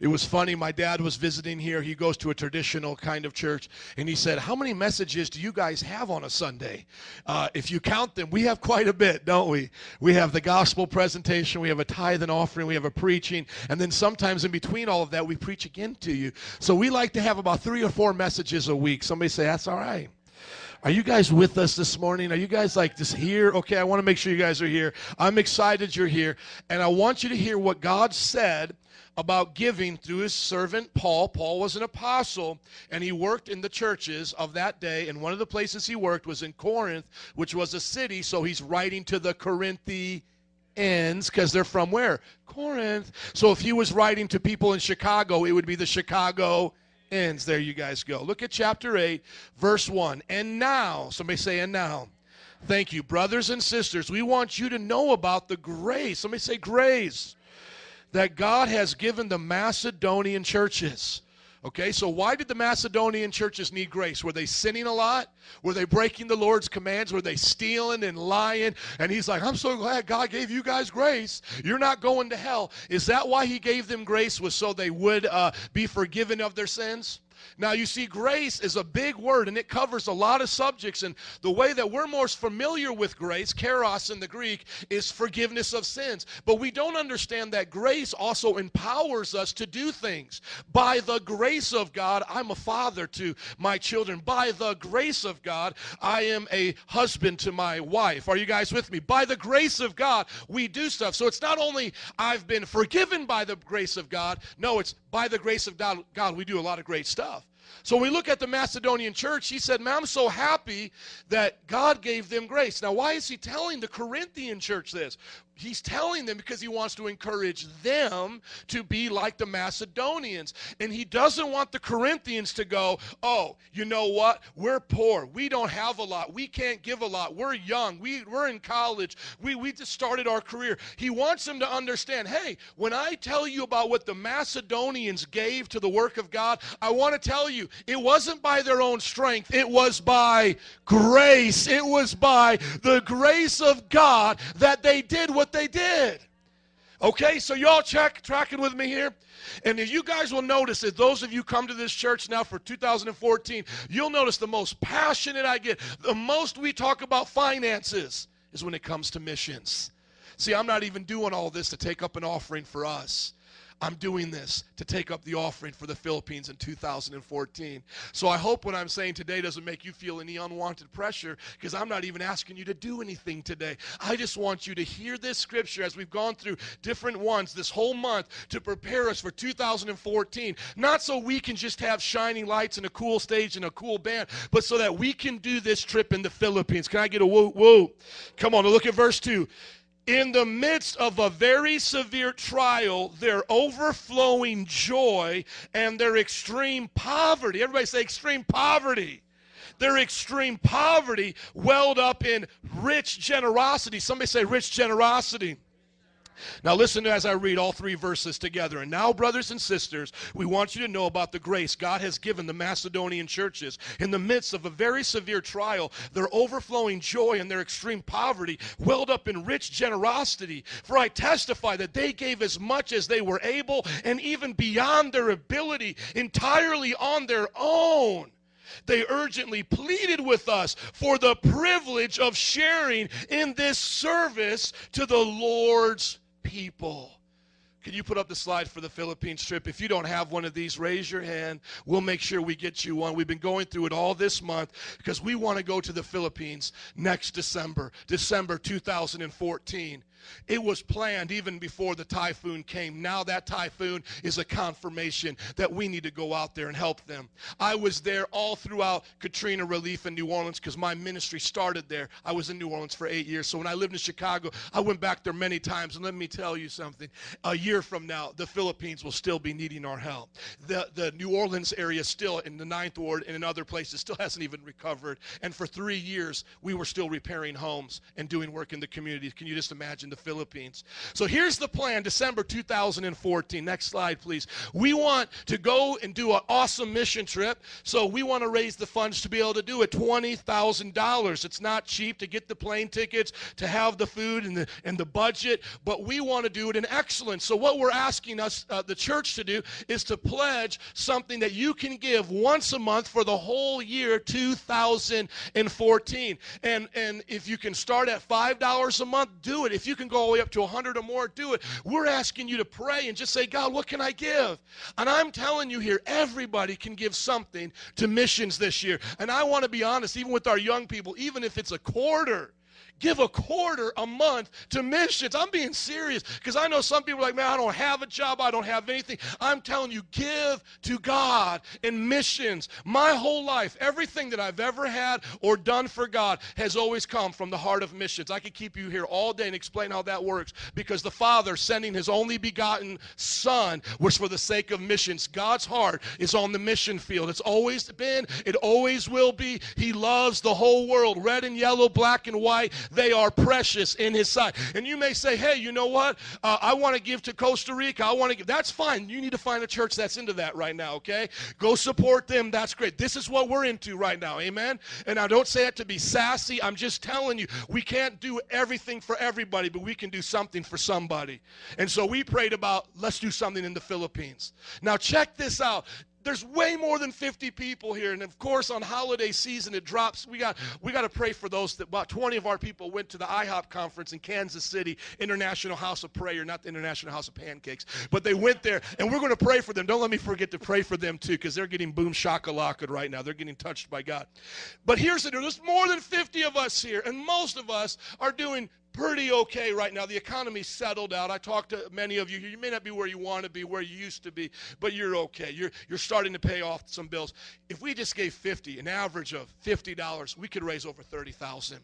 It was funny. My dad was visiting here. He goes to a traditional kind of church, and he said, "How many messages do you guys have on a Sunday? Uh, if you count them, we have quite a bit, don't we? We have the gospel presentation, we have a tithe and offering, we have a preaching, and then sometimes in between all of that, we preach again to you. So we like to have about three or four messages a week. Somebody say that's all right." Are you guys with us this morning? Are you guys like just here? Okay, I want to make sure you guys are here. I'm excited you're here. And I want you to hear what God said about giving through his servant Paul. Paul was an apostle, and he worked in the churches of that day. And one of the places he worked was in Corinth, which was a city. So he's writing to the Corinthians because they're from where? Corinth. So if he was writing to people in Chicago, it would be the Chicago ends. There you guys go. Look at chapter 8, verse 1. And now, somebody say, and now. Thank you. Brothers and sisters, we want you to know about the grace. Somebody say, grace. That God has given the Macedonian churches. Okay, so why did the Macedonian churches need grace? Were they sinning a lot? Were they breaking the Lord's commands? Were they stealing and lying? And he's like, I'm so glad God gave you guys grace. You're not going to hell. Is that why he gave them grace? Was so they would uh, be forgiven of their sins? Now, you see, grace is a big word and it covers a lot of subjects. And the way that we're most familiar with grace, charis in the Greek, is forgiveness of sins. But we don't understand that grace also empowers us to do things. By the grace of God, I'm a father to my children. By the grace of God, I am a husband to my wife. Are you guys with me? By the grace of God, we do stuff. So it's not only I've been forgiven by the grace of God, no, it's by the grace of God, God we do a lot of great stuff. So we look at the Macedonian church, he said, Man, I'm so happy that God gave them grace. Now, why is he telling the Corinthian church this? He's telling them because he wants to encourage them to be like the Macedonians. And he doesn't want the Corinthians to go, oh, you know what? We're poor. We don't have a lot. We can't give a lot. We're young. We, we're in college. We, we just started our career. He wants them to understand hey, when I tell you about what the Macedonians gave to the work of God, I want to tell you it wasn't by their own strength, it was by grace. It was by the grace of God that they did what what they did. Okay, so y'all check tracking with me here. And you guys will notice that those of you come to this church now for 2014, you'll notice the most passionate I get, the most we talk about finances is when it comes to missions. See, I'm not even doing all this to take up an offering for us. I'm doing this to take up the offering for the Philippines in 2014. So I hope what I'm saying today doesn't make you feel any unwanted pressure because I'm not even asking you to do anything today. I just want you to hear this scripture as we've gone through different ones this whole month to prepare us for 2014. Not so we can just have shining lights and a cool stage and a cool band, but so that we can do this trip in the Philippines. Can I get a woo woo? Come on, look at verse 2 in the midst of a very severe trial, their overflowing joy and their extreme poverty. Everybody say extreme poverty. Their extreme poverty welled up in rich generosity. Somebody say rich generosity. Now, listen as I read all three verses together. And now, brothers and sisters, we want you to know about the grace God has given the Macedonian churches. In the midst of a very severe trial, their overflowing joy and their extreme poverty welled up in rich generosity. For I testify that they gave as much as they were able and even beyond their ability, entirely on their own. They urgently pleaded with us for the privilege of sharing in this service to the Lord's people. Can you put up the slide for the Philippines trip? If you don't have one of these, raise your hand. We'll make sure we get you one. We've been going through it all this month because we want to go to the Philippines next December, December 2014. It was planned even before the typhoon came. Now that typhoon is a confirmation that we need to go out there and help them. I was there all throughout Katrina relief in New Orleans because my ministry started there. I was in New Orleans for eight years. So when I lived in Chicago, I went back there many times. And let me tell you something a year from now, the Philippines will still be needing our help. The, the New Orleans area, still in the Ninth Ward and in other places, still hasn't even recovered. And for three years, we were still repairing homes and doing work in the community. Can you just imagine the Philippines? So here's the plan December 2014. Next slide, please. We want to go and do an awesome mission trip. So we want to raise the funds to be able to do it $20,000. It's not cheap to get the plane tickets, to have the food and the, and the budget, but we want to do it in excellence. So what we're asking us, uh, the church, to do is to pledge something that you can give once a month for the whole year 2014. And, and if you can start at $5 a month, do it. If you can go all the way up to 100 or more, do it. We're asking you to pray and just say, God, what can I give? And I'm telling you here, everybody can give something to missions this year. And I want to be honest, even with our young people, even if it's a quarter, give a quarter a month to missions. I'm being serious because I know some people are like, man, I don't have a job, I don't have anything. I'm telling you, give to God in missions. My whole life, everything that I've ever had or done for God has always come from the heart of missions. I could keep you here all day and explain how that works because the Father sending his only begotten Son was for the sake of missions. God's heart is on the mission field. It's always been, it always will be. He loves the whole world, red and yellow, black and white. They are precious in His sight. And you may say, hey, you know what? Uh, I want to give to Costa Rica. I want to give. That's fine. You need to find a church that's into that right now, okay? Go support them. That's great. This is what we're into right now. Amen? And I don't say that to be sassy. I'm just telling you, we can't do everything for everybody, but we can do something for somebody. And so we prayed about, let's do something in the Philippines. Now, check this out there's way more than 50 people here and of course on holiday season it drops. We got we got to pray for those that about 20 of our people went to the ihop conference in kansas city international house of prayer not the international house of pancakes but they went there and we're going to pray for them. Don't let me forget to pray for them too because they're getting boom shakalaka right now. They're getting touched by god. But here's the deal. There's more than 50 of us here and most of us are doing pretty okay right now. The economy's settled out. I talked to many of you. You may not be where you want to be, where you used to be, but you're okay. You're, you're starting to pay off some bills. If we just gave 50, an average of $50, we could raise over 30,000.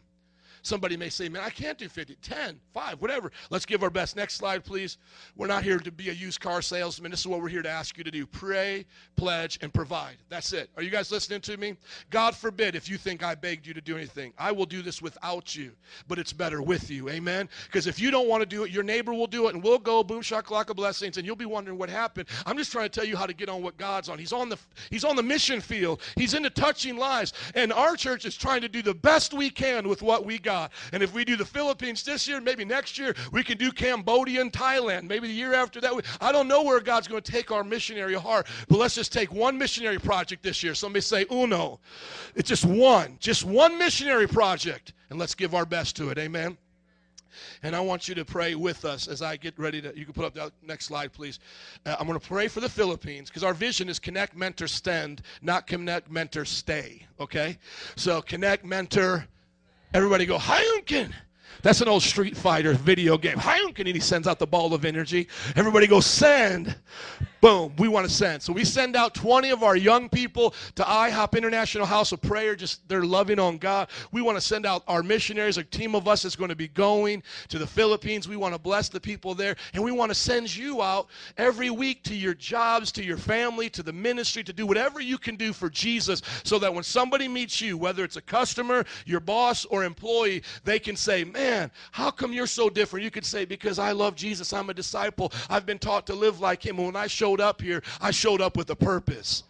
Somebody may say, man, I can't do 50, 10, 5, whatever. Let's give our best. Next slide, please. We're not here to be a used car salesman. This is what we're here to ask you to do pray, pledge, and provide. That's it. Are you guys listening to me? God forbid if you think I begged you to do anything. I will do this without you, but it's better with you. Amen? Because if you don't want to do it, your neighbor will do it, and we'll go boom shakalaka blessings, and you'll be wondering what happened. I'm just trying to tell you how to get on what God's on. He's on the He's on the mission field. He's into touching lives, and our church is trying to do the best we can with what we got. God. And if we do the Philippines this year, maybe next year, we can do Cambodia and Thailand. Maybe the year after that. I don't know where God's going to take our missionary heart, but let's just take one missionary project this year. Somebody say uno. It's just one, just one missionary project, and let's give our best to it. Amen. And I want you to pray with us as I get ready to. You can put up the next slide, please. Uh, I'm going to pray for the Philippines because our vision is connect, mentor, stand, not connect, mentor, stay. Okay? So connect, mentor, Everybody go, Hadouken. That's an old Street Fighter video game. And he sends out the ball of energy. Everybody go, send. Boom, we want to send. So we send out 20 of our young people to IHOP International House of Prayer. Just they're loving on God. We want to send out our missionaries. A team of us is going to be going to the Philippines. We want to bless the people there. And we want to send you out every week to your jobs, to your family, to the ministry, to do whatever you can do for Jesus so that when somebody meets you, whether it's a customer, your boss, or employee, they can say, Man, how come you're so different? You could say, Because I love Jesus. I'm a disciple. I've been taught to live like him. When I showed up here, I showed up with a purpose.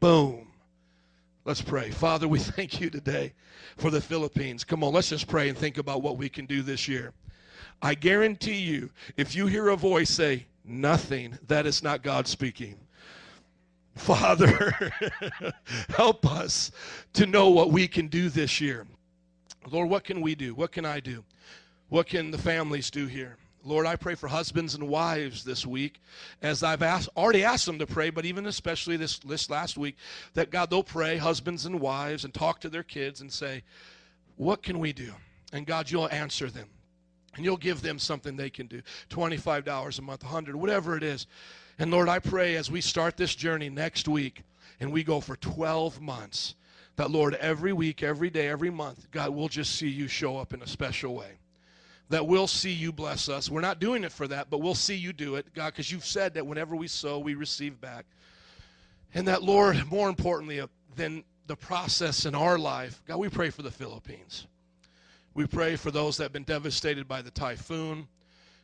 Boom. Let's pray. Father, we thank you today for the Philippines. Come on, let's just pray and think about what we can do this year. I guarantee you, if you hear a voice say, nothing, that is not God speaking. Father, help us to know what we can do this year. Lord, what can we do? What can I do? What can the families do here? Lord, I pray for husbands and wives this week, as I've asked, already asked them to pray, but even especially this, this last week, that God, they'll pray, husbands and wives, and talk to their kids and say, What can we do? And God, you'll answer them. And you'll give them something they can do $25 a month, 100 whatever it is. And Lord, I pray as we start this journey next week and we go for 12 months, that Lord, every week, every day, every month, God, we'll just see you show up in a special way. That we'll see you bless us. We're not doing it for that, but we'll see you do it, God, because you've said that whenever we sow, we receive back. And that, Lord, more importantly uh, than the process in our life, God, we pray for the Philippines. We pray for those that have been devastated by the typhoon.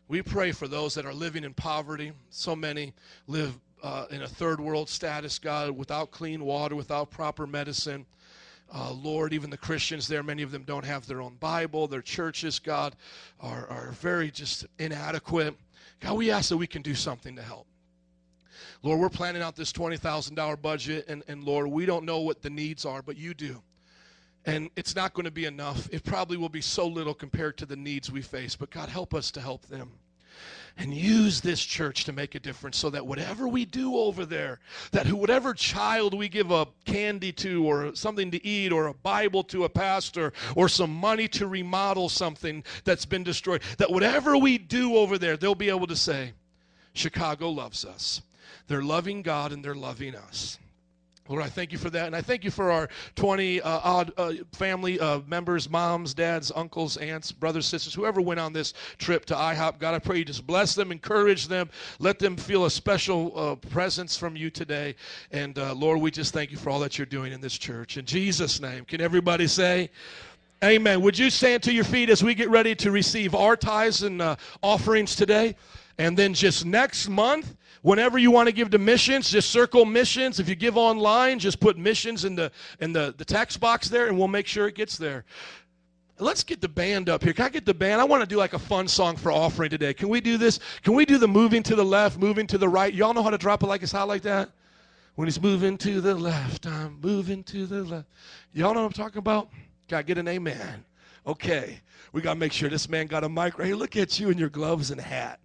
We pray for those that are living in poverty. So many live uh, in a third world status, God, without clean water, without proper medicine. Uh, Lord, even the Christians there, many of them don't have their own Bible. Their churches, God, are, are very just inadequate. God, we ask that we can do something to help. Lord, we're planning out this $20,000 budget, and, and Lord, we don't know what the needs are, but you do. And it's not going to be enough. It probably will be so little compared to the needs we face, but God, help us to help them and use this church to make a difference so that whatever we do over there, that whatever child we give a candy to or something to eat or a Bible to a pastor or some money to remodel something that's been destroyed, that whatever we do over there, they'll be able to say, Chicago loves us. They're loving God and they're loving us. Lord, I thank you for that. And I thank you for our 20 uh, odd uh, family uh, members, moms, dads, uncles, aunts, brothers, sisters, whoever went on this trip to IHOP. God, I pray you just bless them, encourage them, let them feel a special uh, presence from you today. And uh, Lord, we just thank you for all that you're doing in this church. In Jesus' name, can everybody say, Amen. Would you stand to your feet as we get ready to receive our tithes and uh, offerings today? And then just next month, Whenever you want to give to missions, just circle missions. If you give online, just put missions in the in the, the text box there, and we'll make sure it gets there. Let's get the band up here. Can I get the band? I want to do like a fun song for offering today. Can we do this? Can we do the moving to the left, moving to the right? Y'all know how to drop it like it's hot like that? When he's moving to the left, I'm moving to the left. Y'all know what I'm talking about? I get an amen? Okay. We got to make sure this man got a mic right here. Look at you in your gloves and hat.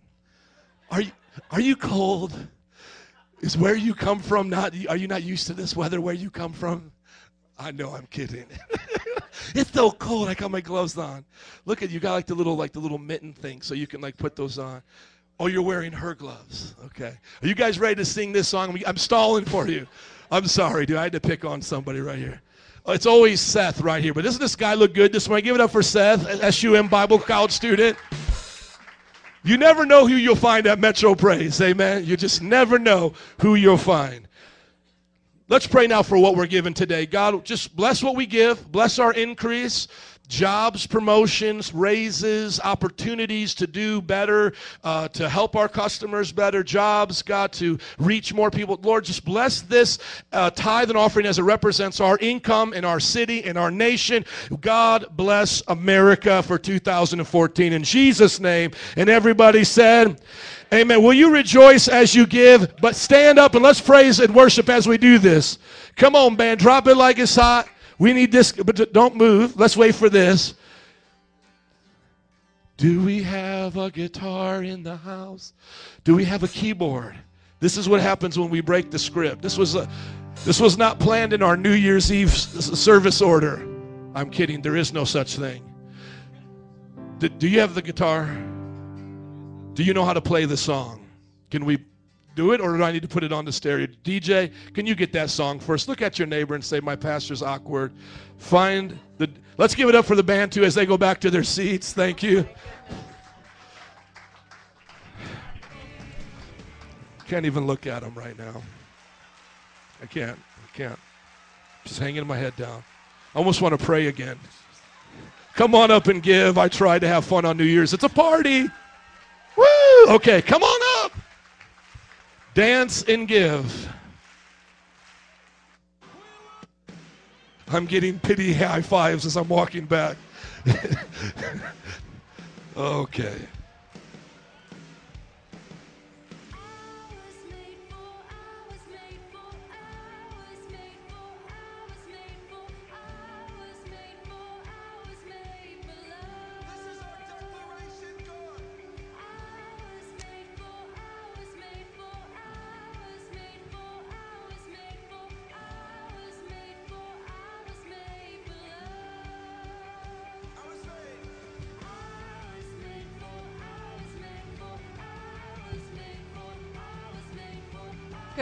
Are you are you cold? Is where you come from not are you not used to this weather where you come from? I know I'm kidding. it's so cold. I got my gloves on. Look at you got like the little like the little mitten thing so you can like put those on. Oh, you're wearing her gloves. Okay. Are you guys ready to sing this song? I'm stalling for you. I'm sorry, dude. I had to pick on somebody right here. Oh, it's always Seth right here. But doesn't this guy look good this morning? Give it up for Seth, SUM Bible College student. You never know who you'll find at Metro Praise. Amen. You just never know who you'll find. Let's pray now for what we're given today. God, just bless what we give, bless our increase jobs, promotions, raises, opportunities to do better, uh, to help our customers better, jobs, God, to reach more people. Lord, just bless this uh, tithe and offering as it represents our income in our city, in our nation. God bless America for 2014. In Jesus' name. And everybody said, Amen. Will you rejoice as you give? But stand up and let's praise and worship as we do this. Come on, band. Drop it like it's hot. We need this, but don't move. Let's wait for this. Do we have a guitar in the house? Do we have a keyboard? This is what happens when we break the script. This was a this was not planned in our New Year's Eve service order. I'm kidding. There is no such thing. Do, do you have the guitar? Do you know how to play the song? Can we do it, or do I need to put it on the stereo? DJ, can you get that song first? Look at your neighbor and say, My pastor's awkward. Find the. Let's give it up for the band too as they go back to their seats. Thank you. Can't even look at them right now. I can't. I can't. Just hanging my head down. I almost want to pray again. Come on up and give. I tried to have fun on New Year's. It's a party. Woo! Okay, come on up. Dance and give. I'm getting pity high fives as I'm walking back. okay.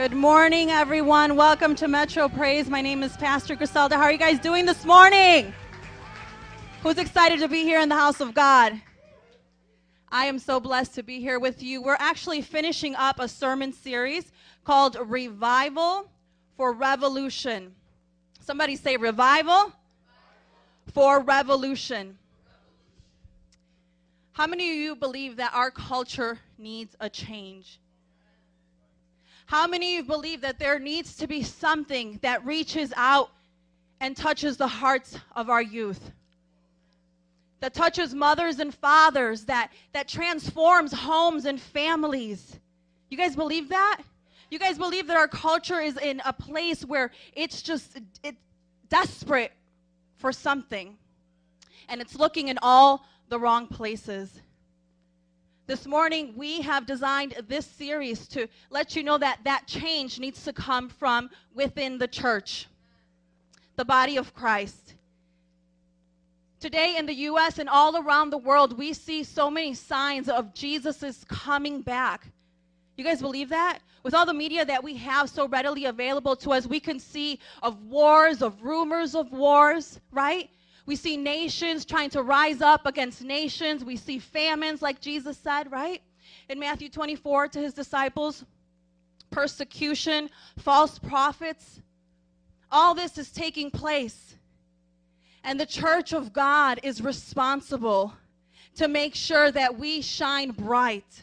Good morning, everyone. Welcome to Metro Praise. My name is Pastor Griselda. How are you guys doing this morning? Who's excited to be here in the house of God? I am so blessed to be here with you. We're actually finishing up a sermon series called Revival for Revolution. Somebody say revival for revolution. How many of you believe that our culture needs a change? How many of you believe that there needs to be something that reaches out and touches the hearts of our youth? That touches mothers and fathers, that, that transforms homes and families. You guys believe that? You guys believe that our culture is in a place where it's just it's desperate for something and it's looking in all the wrong places. This morning, we have designed this series to let you know that that change needs to come from within the church, the body of Christ. Today in the U.S. and all around the world, we see so many signs of Jesus' coming back. You guys believe that? With all the media that we have so readily available to us, we can see of wars, of rumors of wars, right? We see nations trying to rise up against nations. We see famines, like Jesus said, right? In Matthew 24 to his disciples, persecution, false prophets. All this is taking place. And the church of God is responsible to make sure that we shine bright.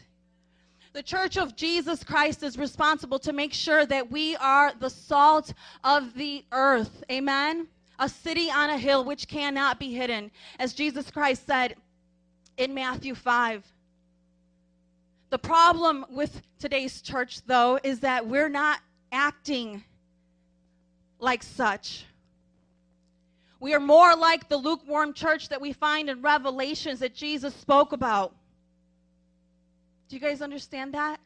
The church of Jesus Christ is responsible to make sure that we are the salt of the earth. Amen a city on a hill which cannot be hidden, as Jesus Christ said in Matthew 5. The problem with today's church, though, is that we're not acting like such. We are more like the lukewarm church that we find in Revelations that Jesus spoke about. Do you guys understand that?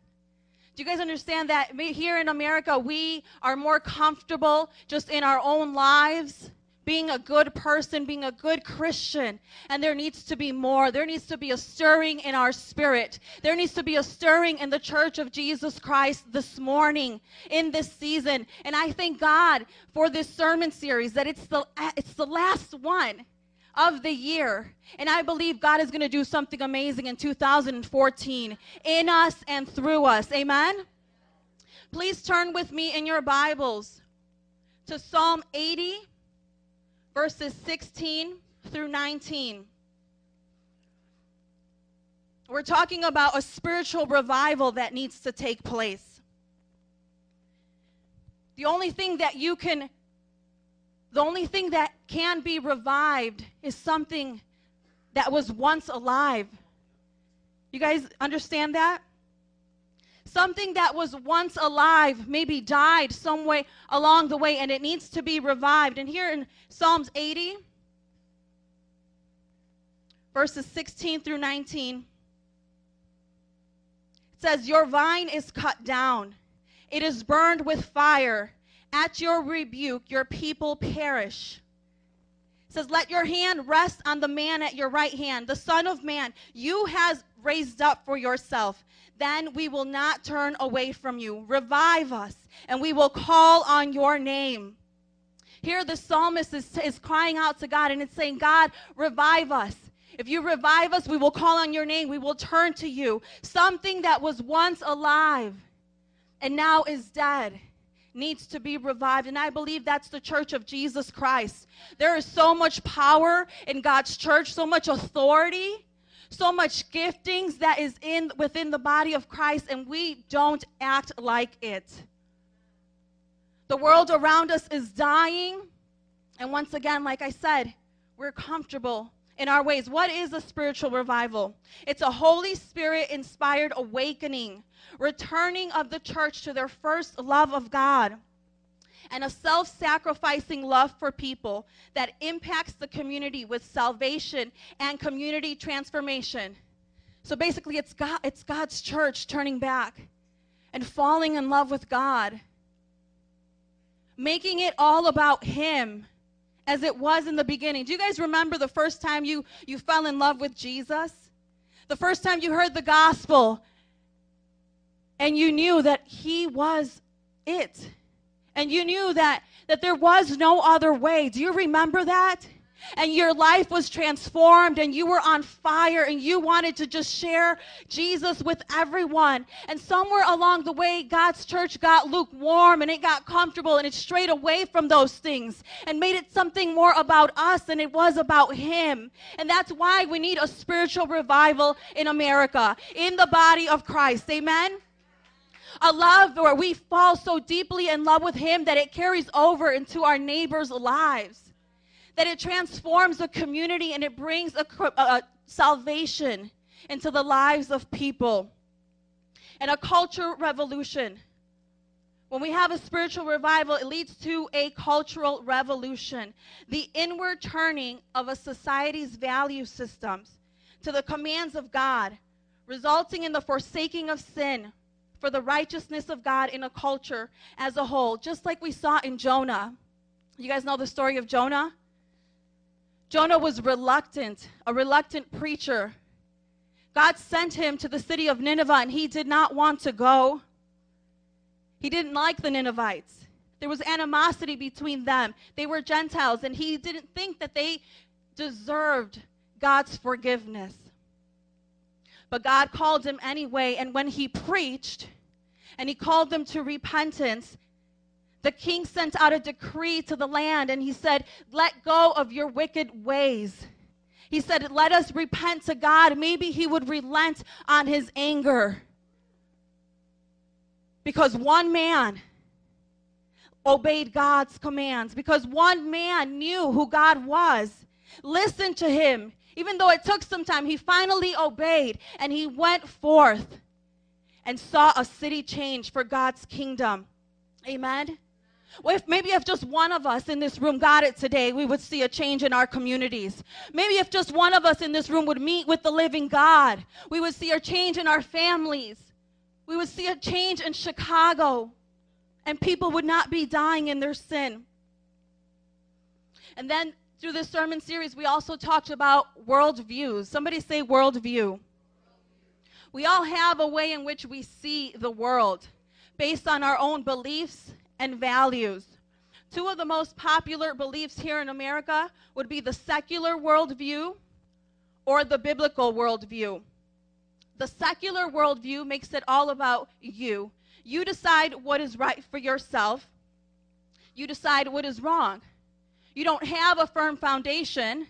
Do you guys understand that here in America, we are more comfortable just in our own lives? Being a good person, being a good Christian. And there needs to be more. There needs to be a stirring in our spirit. There needs to be a stirring in the church of Jesus Christ this morning, in this season. And I thank God for this sermon series that it's the it's the last one of the year. And I believe God is going to do something amazing in 2014 in us and through us. Amen. Please turn with me in your Bibles to Psalm 80 verses 16 through 19. We're talking about a spiritual revival that needs to take place. The only thing that you can, the only thing that can be revived is something that was once alive. You guys understand that? Something that was once alive maybe died some way along the way and it needs to be revived. And here in Psalms 80, verses 16 through 19, it says, Your vine is cut down, it is burned with fire. At your rebuke, your people perish. It says, Let your hand rest on the man at your right hand, the Son of Man, you has raised up for yourself then we will not turn away from you. Revive us, and we will call on your name. Here, the psalmist is, is crying out to God and it's saying, God, revive us. If you revive us, we will call on your name. We will turn to you. Something that was once alive and now is dead needs to be revived. And I believe that's the church of Jesus Christ. There is so much power in God's church, so much authority so much giftings that is in within the body of Christ and we don't act like it. The world around us is dying. And once again, like I said, we're comfortable in our ways. What is a spiritual revival? It's a Holy Spirit inspired awakening, returning of the church to their first love of God and a self sacrificing love for people that impacts the community with salvation and community transformation. So basically, it's, God, it's God's church turning back and falling in love with God, making it all about Him as it was in the beginning. Do you guys remember the first time you, you fell in love with Jesus? The first time you heard the gospel and you knew that He was it. And you knew that, that there was no other way. Do you remember that? and your life was transformed and you were on fire and you wanted to just share Jesus with everyone. And somewhere along the way, God's church got lukewarm and it got comfortable and it strayed away from those things and made it something more about us than it was about Him. And that's why we need a spiritual revival in America, in the body of Christ. Amen a love where we fall so deeply in love with Him that it carries over into our neighbors' lives that it transforms the community and it brings a, a salvation into the lives of people. And a culture revolution. When we have a spiritual revival, it leads to a cultural revolution. The inward turning of a society's value systems to the commands of God, resulting in the forsaking of sin for the righteousness of God in a culture as a whole, just like we saw in Jonah. You guys know the story of Jonah? Jonah was reluctant, a reluctant preacher. God sent him to the city of Nineveh, and he did not want to go. He didn't like the Ninevites. There was animosity between them. They were Gentiles, and he didn't think that they deserved God's forgiveness. But God called him anyway, and when he preached and he called them to repentance, the king sent out a decree to the land and he said, Let go of your wicked ways. He said, Let us repent to God. Maybe he would relent on his anger. Because one man obeyed God's commands, because one man knew who God was, listened to him. Even though it took some time, he finally obeyed and he went forth and saw a city change for God's kingdom. Amen. Well, if maybe if just one of us in this room got it today, we would see a change in our communities. Maybe if just one of us in this room would meet with the living God, we would see a change in our families. We would see a change in Chicago, and people would not be dying in their sin. And then through this sermon series, we also talked about worldviews. Somebody say worldview. We all have a way in which we see the world based on our own beliefs and values. Two of the most popular beliefs here in America would be the secular worldview or the biblical worldview. The secular worldview makes it all about you. You decide what is right for yourself, you decide what is wrong. You don't have a firm foundation.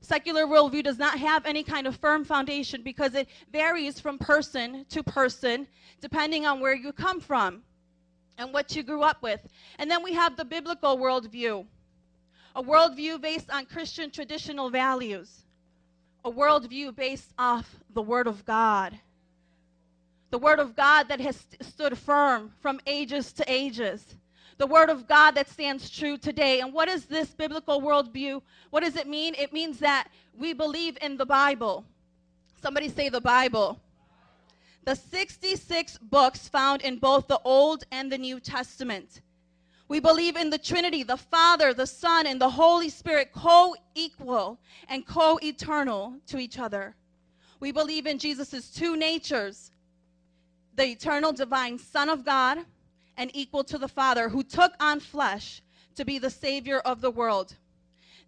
Secular worldview does not have any kind of firm foundation because it varies from person to person depending on where you come from and what you grew up with. And then we have the biblical worldview a worldview based on Christian traditional values, a worldview based off the Word of God. The Word of God that has st- stood firm from ages to ages. The Word of God that stands true today. And what is this biblical worldview? What does it mean? It means that we believe in the Bible. Somebody say the Bible the 66 books found in both the Old and the New Testament. We believe in the Trinity, the Father, the Son, and the Holy Spirit, co equal and co eternal to each other. We believe in Jesus' two natures the eternal divine Son of God and equal to the Father, who took on flesh to be the Savior of the world.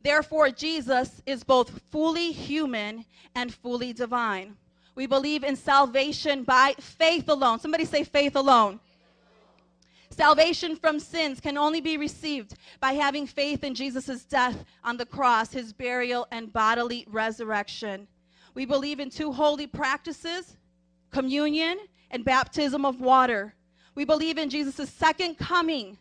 Therefore, Jesus is both fully human and fully divine. We believe in salvation by faith alone. Somebody say faith alone. Salvation from sins can only be received by having faith in Jesus' death on the cross, his burial, and bodily resurrection. We believe in two holy practices communion and baptism of water. We believe in Jesus' second coming.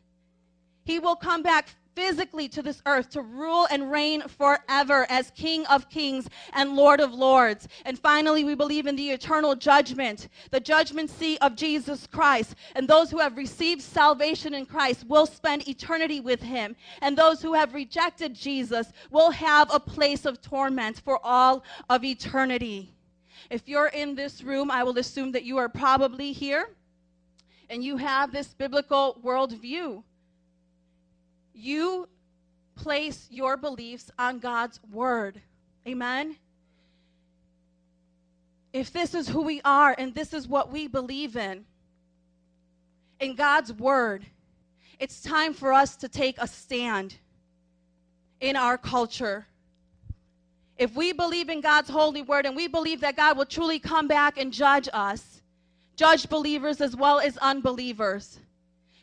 He will come back physically to this earth to rule and reign forever as King of kings and Lord of lords. And finally, we believe in the eternal judgment, the judgment seat of Jesus Christ. And those who have received salvation in Christ will spend eternity with him. And those who have rejected Jesus will have a place of torment for all of eternity. If you're in this room, I will assume that you are probably here and you have this biblical worldview you place your beliefs on God's word. Amen? If this is who we are and this is what we believe in, in God's word, It's time for us to take a stand in our culture. If we believe in God's holy word and we believe that God will truly come back and judge us, judge believers as well as unbelievers.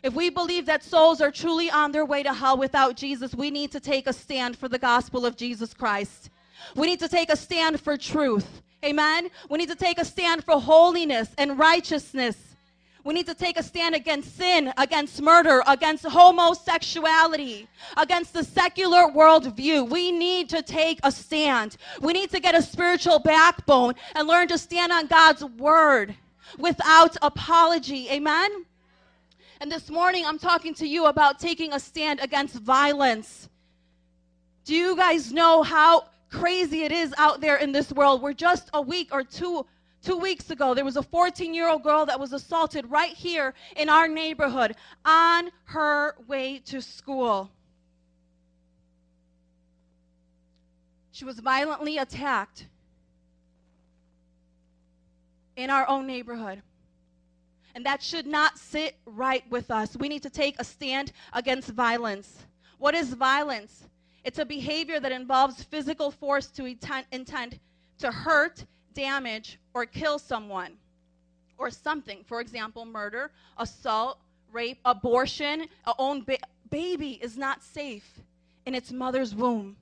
If we believe that souls are truly on their way to hell without Jesus, we need to take a stand for the gospel of Jesus Christ. We need to take a stand for truth. Amen. We need to take a stand for holiness and righteousness. We need to take a stand against sin, against murder, against homosexuality, against the secular worldview. We need to take a stand. We need to get a spiritual backbone and learn to stand on God's word without apology. Amen? And this morning, I'm talking to you about taking a stand against violence. Do you guys know how crazy it is out there in this world? We're just a week or two Two weeks ago, there was a 14 year old girl that was assaulted right here in our neighborhood on her way to school. She was violently attacked in our own neighborhood. And that should not sit right with us. We need to take a stand against violence. What is violence? It's a behavior that involves physical force to intent, intent to hurt, damage, or kill someone or something. For example, murder, assault, rape, abortion. A own ba- baby is not safe in its mother's womb.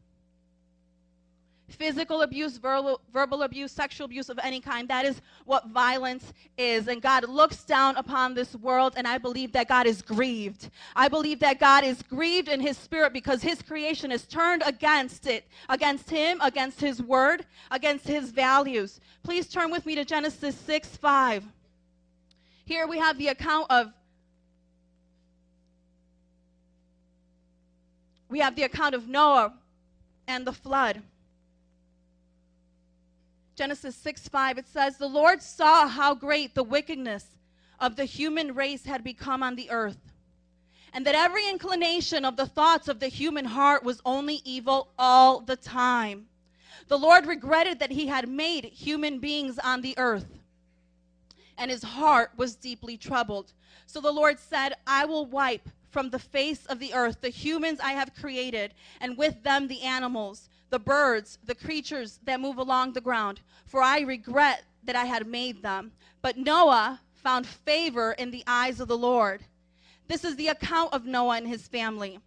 Physical abuse, verbal, verbal abuse, sexual abuse of any kind, that is what violence is. And God looks down upon this world, and I believe that God is grieved. I believe that God is grieved in his spirit because his creation is turned against it, against him, against his word, against his values. Please turn with me to Genesis 6 5. Here we have the account of we have the account of Noah and the flood. Genesis 6 5, it says, The Lord saw how great the wickedness of the human race had become on the earth, and that every inclination of the thoughts of the human heart was only evil all the time. The Lord regretted that he had made human beings on the earth, and his heart was deeply troubled. So the Lord said, I will wipe from the face of the earth the humans I have created, and with them the animals the birds, the creatures that move along the ground, for I regret that I had made them. But Noah found favor in the eyes of the Lord. This is the account of Noah and his family.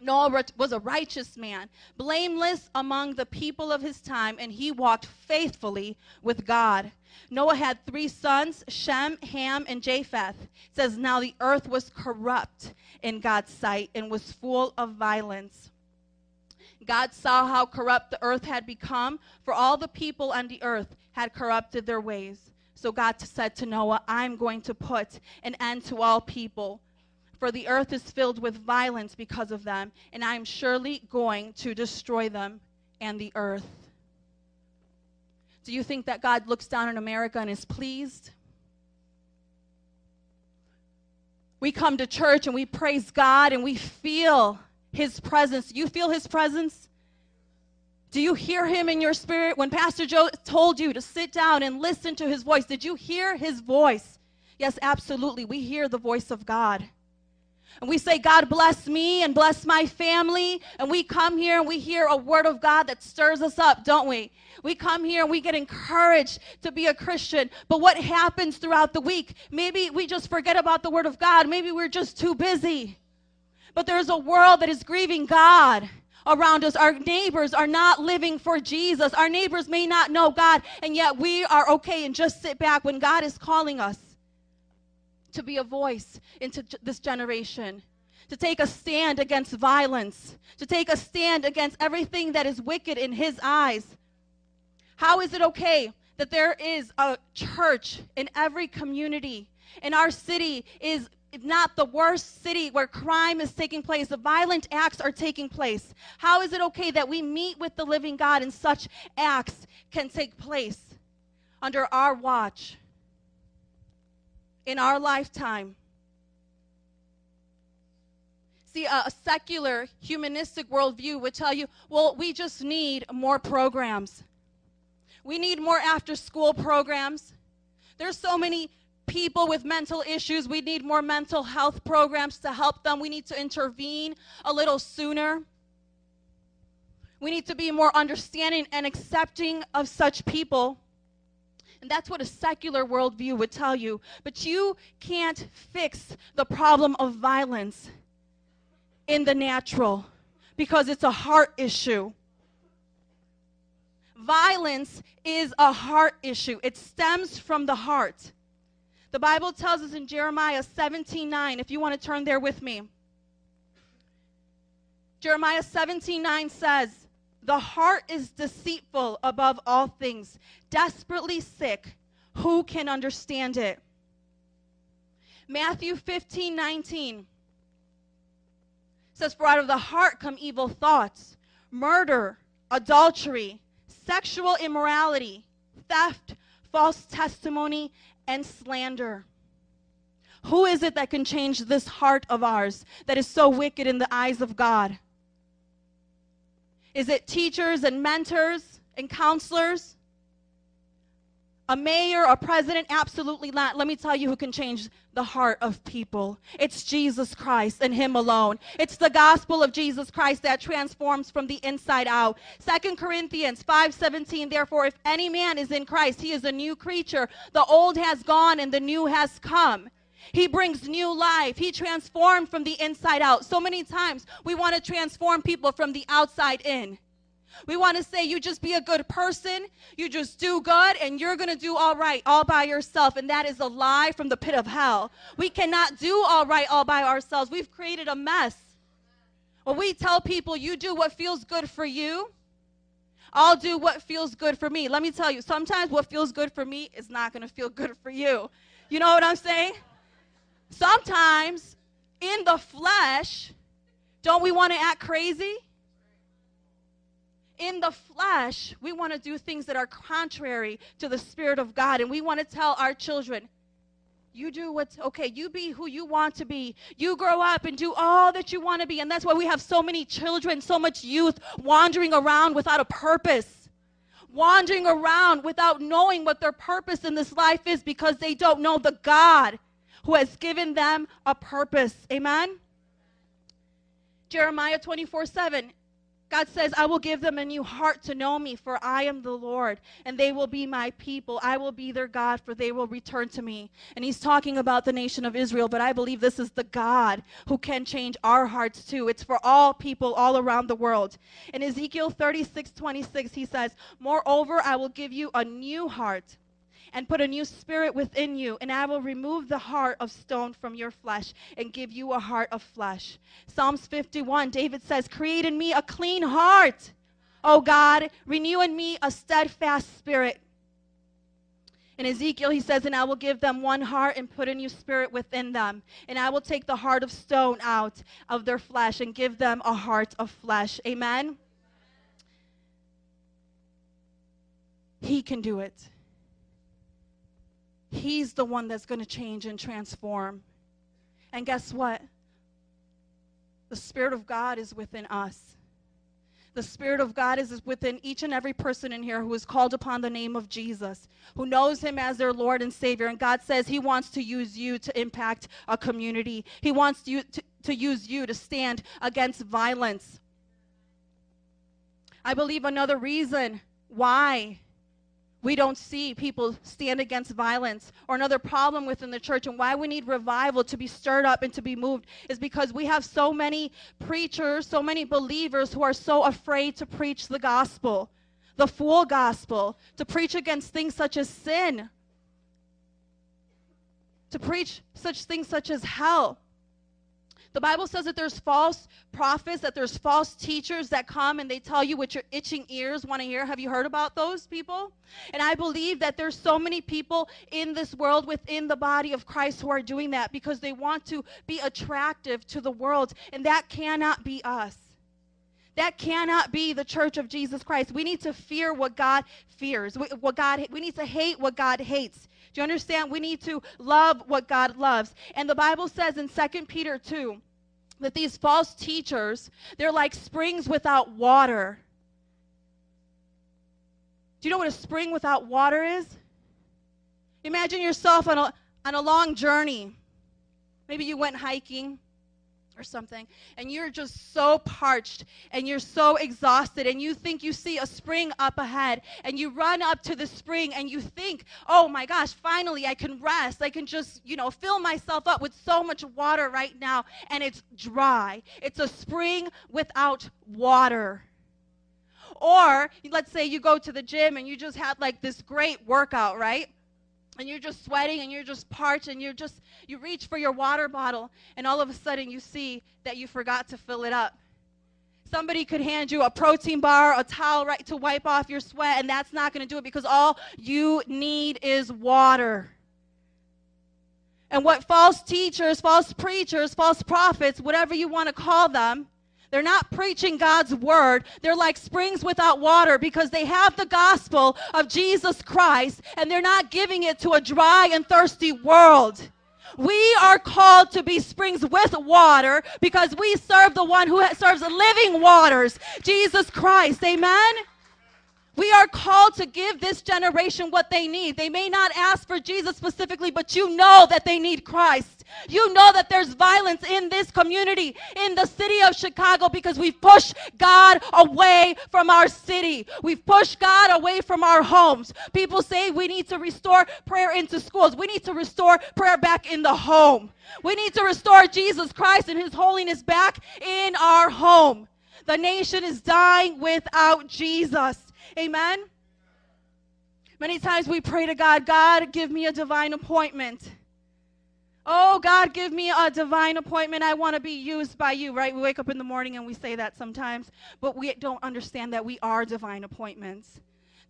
Noah was a righteous man, blameless among the people of his time, and he walked faithfully with God. Noah had three sons, Shem, Ham, and Japheth. It says, Now the earth was corrupt in God's sight and was full of violence. God saw how corrupt the earth had become, for all the people on the earth had corrupted their ways. So God said to Noah, I'm going to put an end to all people, for the earth is filled with violence because of them, and I am surely going to destroy them and the earth. Do you think that God looks down on America and is pleased? We come to church and we praise God and we feel his presence. You feel his presence? Do you hear him in your spirit? When Pastor Joe told you to sit down and listen to his voice, did you hear his voice? Yes, absolutely. We hear the voice of God. And we say, God bless me and bless my family. And we come here and we hear a word of God that stirs us up, don't we? We come here and we get encouraged to be a Christian. But what happens throughout the week? Maybe we just forget about the word of God. Maybe we're just too busy. But there's a world that is grieving God around us. Our neighbors are not living for Jesus. Our neighbors may not know God, and yet we are okay and just sit back when God is calling us to be a voice into this generation, to take a stand against violence, to take a stand against everything that is wicked in His eyes. How is it okay that there is a church in every community? In our city is not the worst city where crime is taking place, the violent acts are taking place. How is it okay that we meet with the living God and such acts can take place under our watch, in our lifetime? See, a, a secular, humanistic worldview would tell you, well, we just need more programs. We need more after school programs. There's so many people with mental issues. We need more mental health programs to help them. We need to intervene a little sooner. We need to be more understanding and accepting of such people. And that's what a secular worldview would tell you. But you can't fix the problem of violence in the natural because it's a heart issue. Violence is a heart issue, it stems from the heart. The Bible tells us in Jeremiah 17 9, if you want to turn there with me. Jeremiah 17 9 says, The heart is deceitful above all things, desperately sick. Who can understand it? Matthew 15 19 says, For out of the heart come evil thoughts, murder, adultery, sexual immorality, theft, false testimony, and slander. Who is it that can change this heart of ours that is so wicked in the eyes of God? Is it teachers and mentors and counselors? A mayor, a president? Absolutely not. Let me tell you who can change the heart of people. It's Jesus Christ and Him alone. It's the gospel of Jesus Christ that transforms from the inside out. Second Corinthians 5:17. Therefore, if any man is in Christ, he is a new creature. The old has gone and the new has come. He brings new life. He transformed from the inside out. So many times we want to transform people from the outside in. We want to say you just be a good person, you just do good, and you're going to do all right all by yourself. And that is a lie from the pit of hell. We cannot do all right all by ourselves. We've created a mess. When we tell people you do what feels good for you, I'll do what feels good for me. Let me tell you, sometimes what feels good for me is not going to feel good for you. You know what I'm saying? Sometimes in the flesh, don't we want to act crazy? In the flesh, we want to do things that are contrary to the Spirit of God. And we want to tell our children, you do what's okay. You be who you want to be. You grow up and do all that you want to be. And that's why we have so many children, so much youth wandering around without a purpose, wandering around without knowing what their purpose in this life is because they don't know the God who has given them a purpose. Amen? Jeremiah 24 7. God says, I will give them a new heart to know me, for I am the Lord, and they will be my people. I will be their God, for they will return to me. And he's talking about the nation of Israel, but I believe this is the God who can change our hearts too. It's for all people all around the world. In Ezekiel 36 26, he says, Moreover, I will give you a new heart and put a new spirit within you, and I will remove the heart of stone from your flesh and give you a heart of flesh. Psalms 51, David says, Create in me a clean heart, O God, renew in me a steadfast spirit. In Ezekiel, he says, And I will give them one heart and put a new spirit within them. And I will take the heart of stone out of their flesh and give them a heart of flesh. Amen? He can do it. He's the one that's going to change and transform. And guess what? The Spirit of God is within us. The Spirit of God is within each and every person in here who is called upon the name of Jesus, who knows Him as their Lord and Savior. And God says He wants to use you to impact a community, He wants you to, to use you to stand against violence. I believe another reason why we don't see people stand against violence or another problem within the church. And why we need revival to be stirred up and to be moved is because we have so many preachers so many believers who are so afraid to preach the gospel the full gospel to preach against things such as sin to preach such things such as hell the Bible says that there's false prophets, that there's false teachers that come and they tell you what your itching ears want to hear. Have you heard about those people? And I believe that there's so many people in this world within the body of Christ who are doing that because they want to be attractive to the world, and that cannot be us. That cannot be the church of Jesus Christ. We need to fear what God fears. What God we need to hate what God hates. Do you understand? We need to love what God loves. And the Bible says in 2 Peter 2 that these false teachers, they're like springs without water. Do you know what a spring without water is? Imagine yourself on a, on a long journey. Maybe you went hiking or something, and you're just so parched and you're so exhausted, and you think you see a spring up ahead, and you run up to the spring and you think, oh my gosh, finally I can rest. I can just, you know, fill myself up with so much water right now, and it's dry. It's a spring without water. Or let's say you go to the gym and you just had like this great workout, right? And you're just sweating and you're just parched and you're just you reach for your water bottle and all of a sudden you see that you forgot to fill it up. Somebody could hand you a protein bar a towel right to wipe off your sweat and that's not going to do it because all you need is water. And what false teachers false preachers false prophets whatever you want to call them they're not preaching God's word. They're like springs without water because they have the gospel of Jesus Christ and they're not giving it to a dry and thirsty world. We are called to be springs with water because we serve the one who serves living waters, Jesus Christ. Amen. We are called to give this generation what they need. They may not ask for Jesus specifically, but you know that they need Christ. You know that there's violence in this community, in the city of Chicago, because we've pushed God away from our city. We've pushed God away from our homes. People say we need to restore prayer into schools. We need to restore prayer back in the home. We need to restore Jesus Christ and His holiness back in our home. The nation is dying without Jesus. Amen. Many times we pray to God, God, give me a divine appointment. Oh, God, give me a divine appointment. I want to be used by you, right? We wake up in the morning and we say that sometimes, but we don't understand that we are divine appointments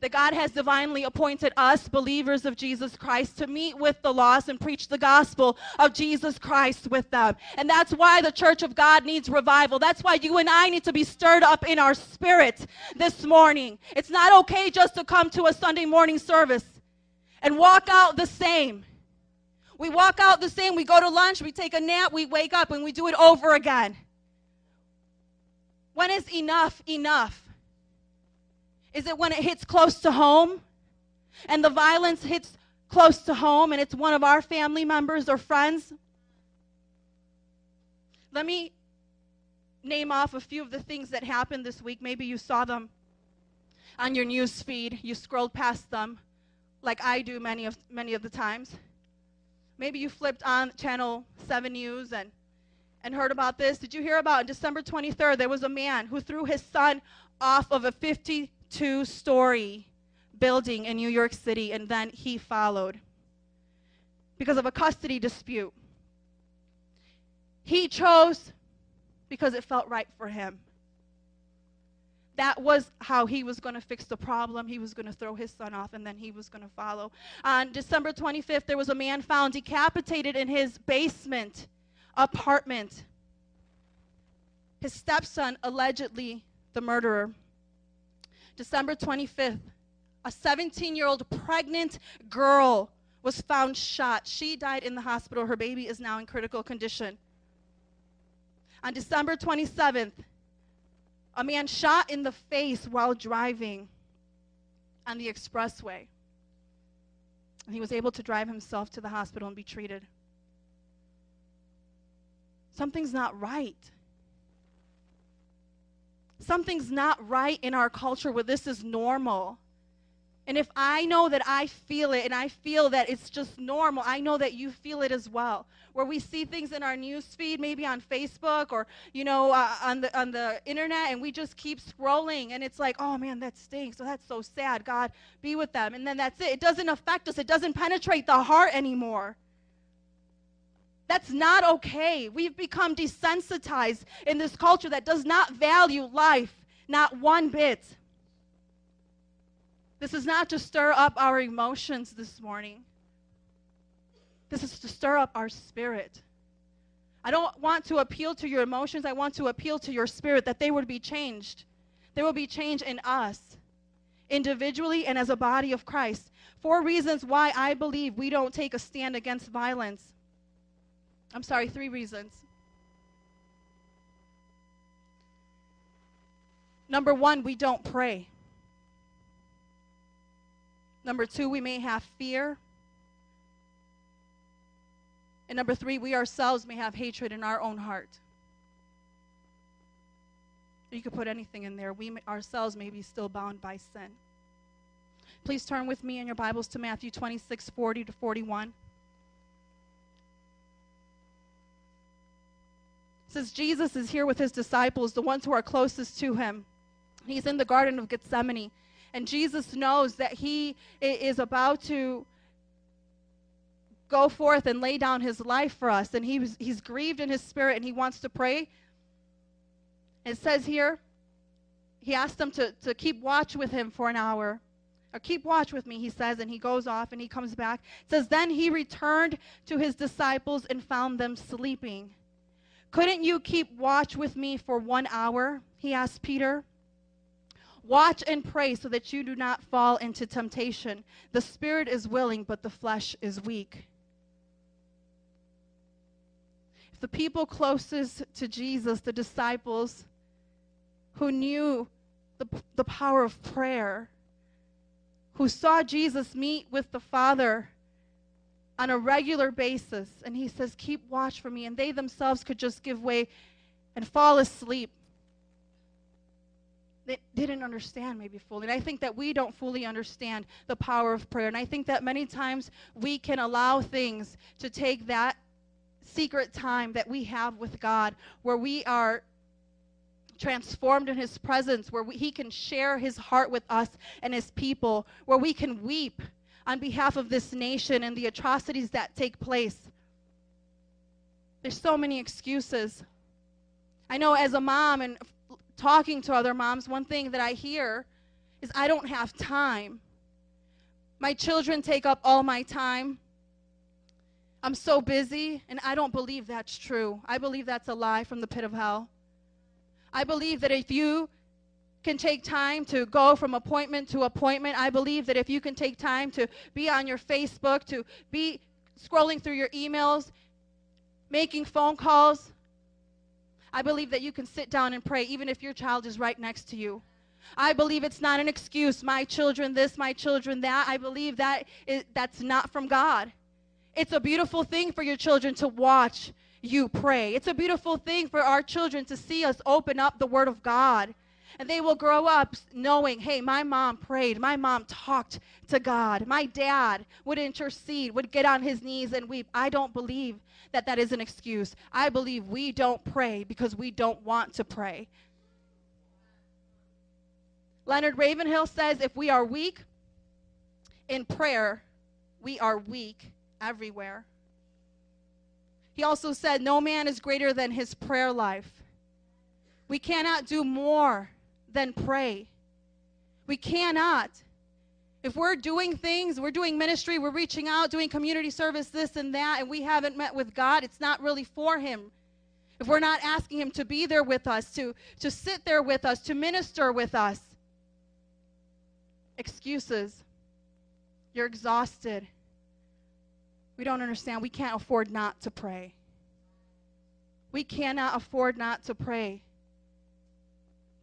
that God has divinely appointed us, believers of Jesus Christ, to meet with the lost and preach the gospel of Jesus Christ with them. And that's why the church of God needs revival. That's why you and I need to be stirred up in our spirit this morning. It's not okay just to come to a Sunday morning service and walk out the same. We walk out the same. We go to lunch, we take a nap, we wake up, and we do it over again. When is enough enough? Is it when it hits close to home and the violence hits close to home and it's one of our family members or friends? Let me name off a few of the things that happened this week. Maybe you saw them on your news feed. You scrolled past them like I do many of many of the times. Maybe you flipped on channel 7 news and and heard about this. Did you hear about on December 23rd there was a man who threw his son off of a 50 two story building in New York City, and then he followed because of a custody dispute. He chose because it felt right for him. That was how he was going to fix the problem. He was going to throw his son off and then he was going to follow. On December 25th, there was a man found decapitated in his basement apartment. His stepson, allegedly the murderer. December 25th, a 17 year old pregnant girl was found shot. She died in the hospital. Her baby is now in critical condition. On December 27th, a man shot in the face while driving on the expressway. And he was able to drive himself to the hospital and be treated. Something's not right something's not right in our culture where this is normal. And if I know that I feel it and I feel that it's just normal, I know that you feel it as well. Where we see things in our news feed, maybe on Facebook or you know uh, on the on the internet, and we just keep scrolling, and it's like, oh man, that stinks. So that's so sad. God, be with them, and then that's it. It doesn't affect us. It doesn't penetrate the heart anymore. That's not okay. We've become desensitized in this culture that does not value life, not one bit. This is not to stir up our emotions this morning. This is to stir up our spirit. I don't want to appeal to your emotions. I want to appeal to your spirit that they would be changed. There will be change in us, individually and as a body of Christ. Four reasons why I believe we don't take a stand against violence. I'm sorry, three reasons. Number one, we don't pray. Number two, we may have fear. And number three, we ourselves may have hatred in our own heart. You could put anything in there. We may, ourselves may be still bound by sin. Please turn with me in your Bibles to Matthew 26, 40 to 41. Says Jesus is here with his disciples, the ones who are closest to him. He's in the Garden of Gethsemane. And Jesus knows that he is about to go forth and lay down his life for us. And he was, he's grieved in his spirit and he wants to pray. It says here, he asked them to, to keep watch with him for an hour. Or keep watch with me, he says, and he goes off and he comes back. It says, Then he returned to his disciples and found them sleeping. Couldn't you keep watch with me for one hour? He asked Peter. Watch and pray so that you do not fall into temptation. The spirit is willing, but the flesh is weak. If the people closest to Jesus, the disciples who knew the, the power of prayer, who saw Jesus meet with the Father on a regular basis, and he says, Keep watch for me, and they themselves could just give way and fall asleep they didn't understand maybe fully. And I think that we don't fully understand the power of prayer. And I think that many times we can allow things to take that secret time that we have with God where we are transformed in his presence, where we, he can share his heart with us and his people, where we can weep on behalf of this nation and the atrocities that take place. There's so many excuses. I know as a mom and talking to other moms, one thing that I hear is I don't have time. My children take up all my time. I'm so busy, and I don't believe that's true. I believe that's a lie from the pit of hell. I believe that if you can take time to go from appointment to appointment, I believe that if you can take time to be on your Facebook, to be scrolling through your emails, making phone calls, I believe that you can sit down and pray even if your child is right next to you. I believe it's not an excuse. My children this, my children that. I believe that is, that's not from God. It's a beautiful thing for your children to watch you pray. It's a beautiful thing for our children to see us open up the Word of God. And they will grow up knowing, hey, my mom prayed. My mom talked to God. My dad would intercede, would get on his knees and weep. I don't believe that that is an excuse. I believe we don't pray because we don't want to pray. Leonard Ravenhill says if we are weak in prayer, we are weak everywhere. He also said, No man is greater than his prayer life. We cannot do more than pray. We cannot. If we're doing things, we're doing ministry, we're reaching out, doing community service, this and that, and we haven't met with God, it's not really for Him. If we're not asking Him to be there with us, to, to sit there with us, to minister with us, excuses. You're exhausted. We don't understand. We can't afford not to pray. We cannot afford not to pray.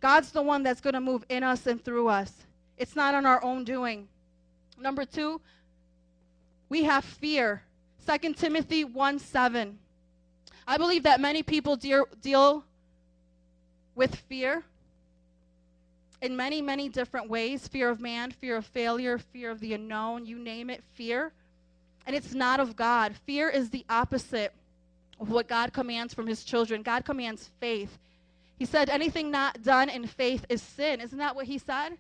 God's the one that's going to move in us and through us. It's not on our own doing. Number two, we have fear. 2 Timothy 1 7. I believe that many people deal, deal with fear in many, many different ways fear of man, fear of failure, fear of the unknown, you name it, fear. And it's not of God. Fear is the opposite of what God commands from his children. God commands faith. He said, anything not done in faith is sin. Isn't that what he said?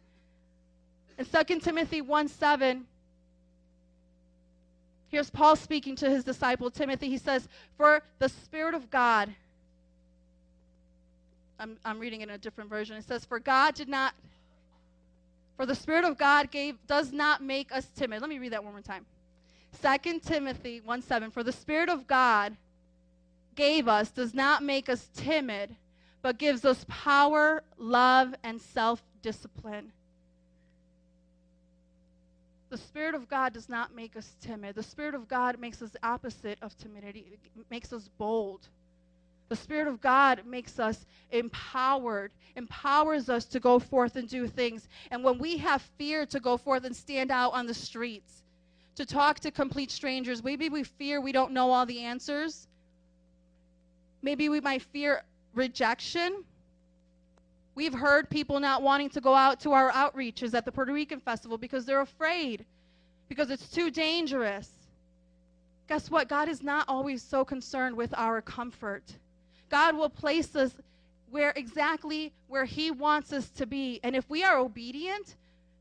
In 2 Timothy 1 7, here's Paul speaking to his disciple Timothy. He says, For the Spirit of God, I'm, I'm reading in a different version. It says, For God did not, for the Spirit of God gave, does not make us timid. Let me read that one more time. 2 Timothy 1 7, For the Spirit of God gave us does not make us timid, but gives us power, love, and self discipline. The Spirit of God does not make us timid. The Spirit of God makes us opposite of timidity, it makes us bold. The Spirit of God makes us empowered, empowers us to go forth and do things. And when we have fear to go forth and stand out on the streets, to talk to complete strangers. Maybe we fear we don't know all the answers. Maybe we might fear rejection. We've heard people not wanting to go out to our outreaches at the Puerto Rican Festival because they're afraid, because it's too dangerous. Guess what? God is not always so concerned with our comfort. God will place us where exactly where he wants us to be. And if we are obedient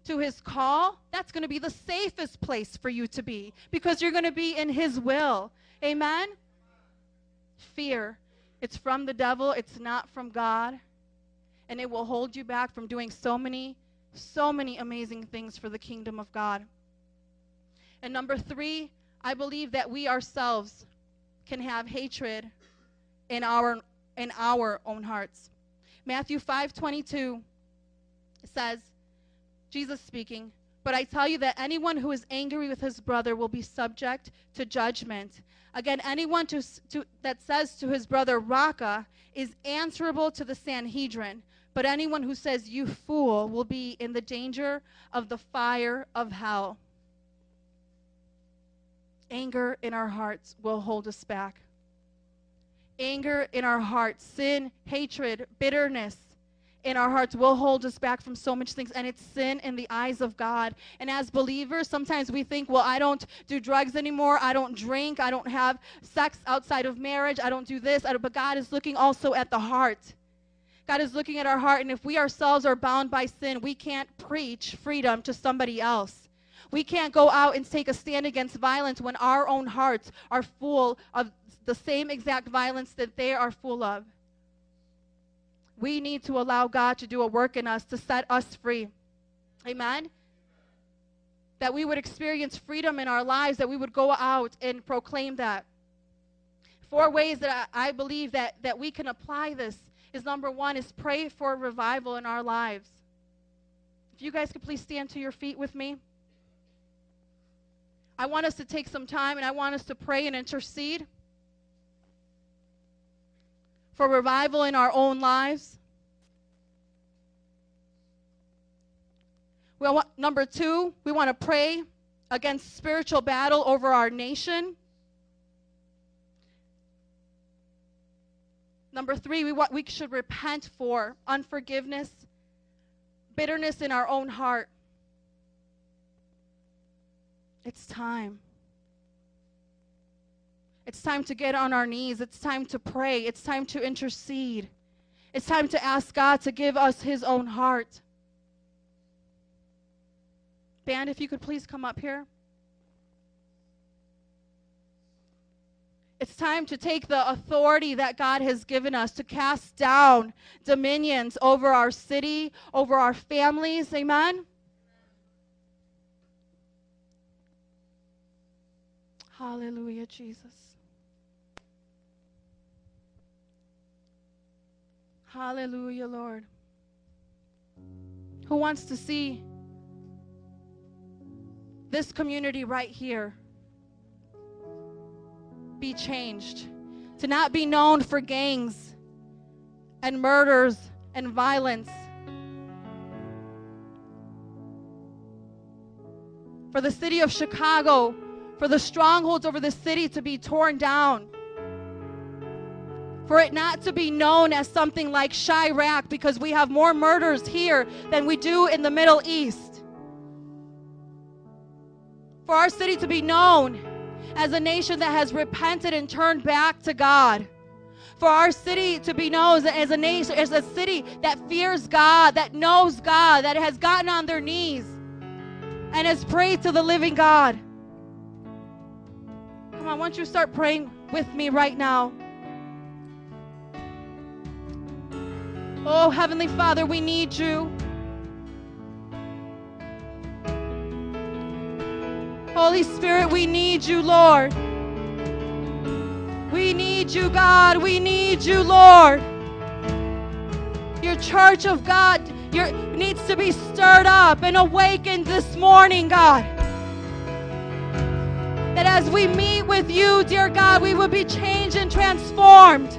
to his call, that's going to be the safest place for you to be because you're going to be in his will. Amen. Fear. It's from the devil, it's not from God. And it will hold you back from doing so many so many amazing things for the kingdom of God. And number 3, I believe that we ourselves can have hatred in our in our own hearts. Matthew 5:22 says Jesus speaking, "But I tell you that anyone who is angry with his brother will be subject to judgment. Again, anyone to, to, that says to his brother Raca is answerable to the Sanhedrin, but anyone who says you fool will be in the danger of the fire of hell." Anger in our hearts will hold us back anger in our hearts, sin, hatred, bitterness in our hearts will hold us back from so much things and it's sin in the eyes of God. And as believers, sometimes we think, well, I don't do drugs anymore. I don't drink. I don't have sex outside of marriage. I don't do this. Don't, but God is looking also at the heart. God is looking at our heart and if we ourselves are bound by sin, we can't preach freedom to somebody else. We can't go out and take a stand against violence when our own hearts are full of the same exact violence that they are full of. We need to allow God to do a work in us to set us free. Amen? That we would experience freedom in our lives, that we would go out and proclaim that. Four ways that I, I believe that, that we can apply this is number one is pray for revival in our lives. If you guys could please stand to your feet with me. I want us to take some time and I want us to pray and intercede for revival in our own lives. We want, number two, we want to pray against spiritual battle over our nation. Number three, we, want, we should repent for unforgiveness, bitterness in our own heart. It's time. It's time to get on our knees. It's time to pray. It's time to intercede. It's time to ask God to give us His own heart. Band, if you could please come up here. It's time to take the authority that God has given us to cast down dominions over our city, over our families. Amen. Hallelujah, Jesus. Hallelujah, Lord. Who wants to see this community right here be changed? To not be known for gangs and murders and violence. For the city of Chicago, for the strongholds over the city to be torn down for it not to be known as something like Chiraq because we have more murders here than we do in the Middle East. For our city to be known as a nation that has repented and turned back to God. For our city to be known as a nation, as a city that fears God, that knows God, that has gotten on their knees and has prayed to the living God. Come on, why don't you start praying with me right now? Oh, Heavenly Father, we need you. Holy Spirit, we need you, Lord. We need you, God. We need you, Lord. Your church of God your, needs to be stirred up and awakened this morning, God. That as we meet with you, dear God, we will be changed and transformed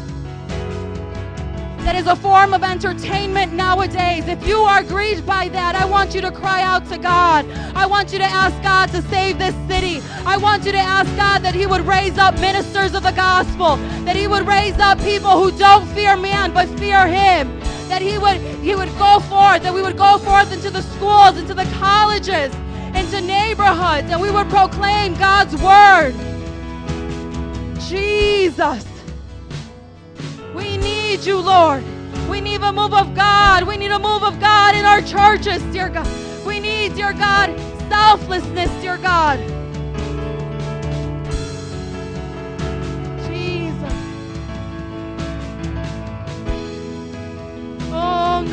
that is a form of entertainment nowadays. If you are grieved by that, I want you to cry out to God. I want you to ask God to save this city. I want you to ask God that He would raise up ministers of the gospel, that He would raise up people who don't fear man but fear Him. That he would he would go forth, that we would go forth into the schools, into the colleges, into neighborhoods, and we would proclaim God's word. Jesus. Need you, Lord. We need a move of God. We need a move of God in our churches, dear God. We need, dear God, selflessness, dear God. Jesus. Oh,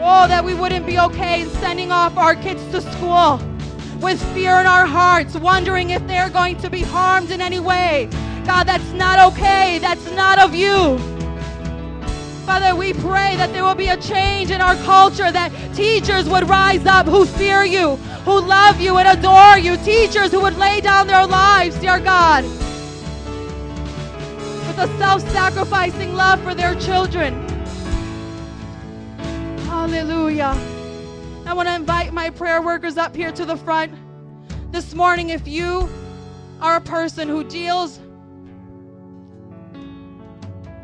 Oh, that we wouldn't be okay in sending off our kids to school with fear in our hearts, wondering if they're going to be harmed in any way. God, that's not okay. That's not of you. Father, we pray that there will be a change in our culture, that teachers would rise up who fear you, who love you and adore you, teachers who would lay down their lives, dear God, with a self sacrificing love for their children. Hallelujah. I want to invite my prayer workers up here to the front. This morning, if you are a person who deals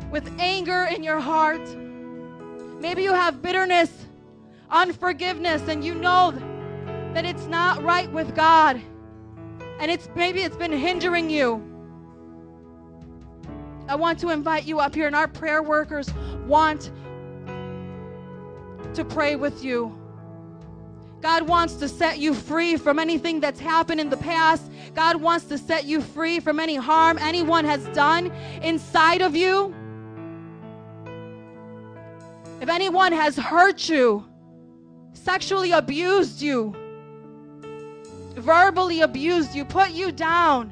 with anger in your heart, maybe you have bitterness, unforgiveness, and you know that it's not right with God, and it's maybe it's been hindering you. I want to invite you up here, and our prayer workers want to pray with you. God wants to set you free from anything that's happened in the past. God wants to set you free from any harm anyone has done inside of you. If anyone has hurt you, sexually abused you, verbally abused you, put you down,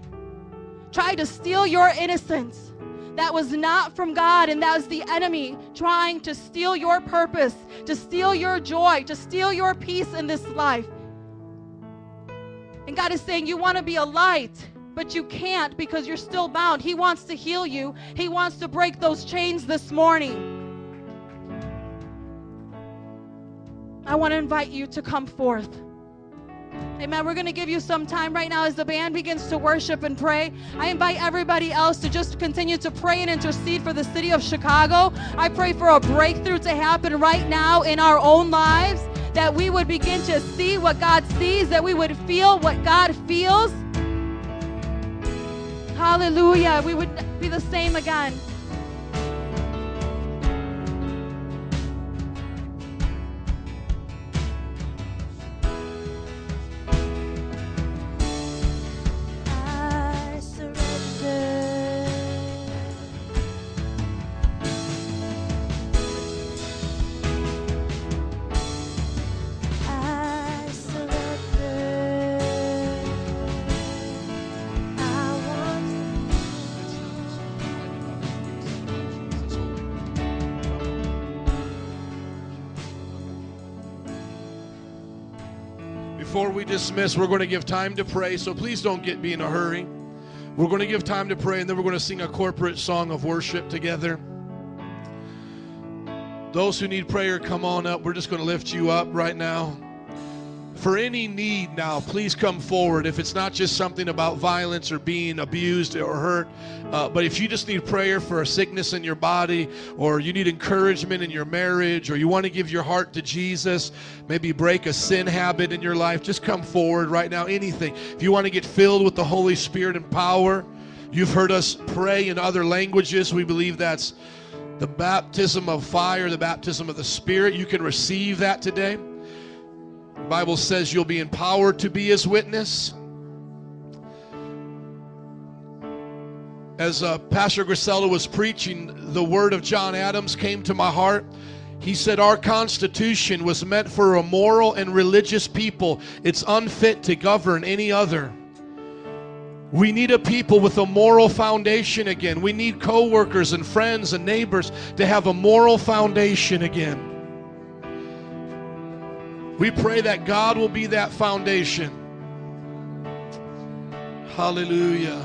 tried to steal your innocence, that was not from God, and that was the enemy trying to steal your purpose, to steal your joy, to steal your peace in this life. And God is saying, You want to be a light, but you can't because you're still bound. He wants to heal you, He wants to break those chains this morning. I want to invite you to come forth. Amen. We're going to give you some time right now as the band begins to worship and pray. I invite everybody else to just continue to pray and intercede for the city of Chicago. I pray for a breakthrough to happen right now in our own lives, that we would begin to see what God sees, that we would feel what God feels. Hallelujah. We would be the same again. Before we dismiss, we're going to give time to pray, so please don't get me in a hurry. We're going to give time to pray, and then we're going to sing a corporate song of worship together. Those who need prayer, come on up. We're just going to lift you up right now. For any need now, please come forward. If it's not just something about violence or being abused or hurt, uh, but if you just need prayer for a sickness in your body, or you need encouragement in your marriage, or you want to give your heart to Jesus, maybe break a sin habit in your life, just come forward right now. Anything. If you want to get filled with the Holy Spirit and power, you've heard us pray in other languages. We believe that's the baptism of fire, the baptism of the Spirit. You can receive that today. The Bible says you'll be empowered to be his witness. As uh, Pastor Griselda was preaching, the word of John Adams came to my heart. He said our Constitution was meant for a moral and religious people. It's unfit to govern any other. We need a people with a moral foundation again. We need coworkers and friends and neighbors to have a moral foundation again. We pray that God will be that foundation. Hallelujah.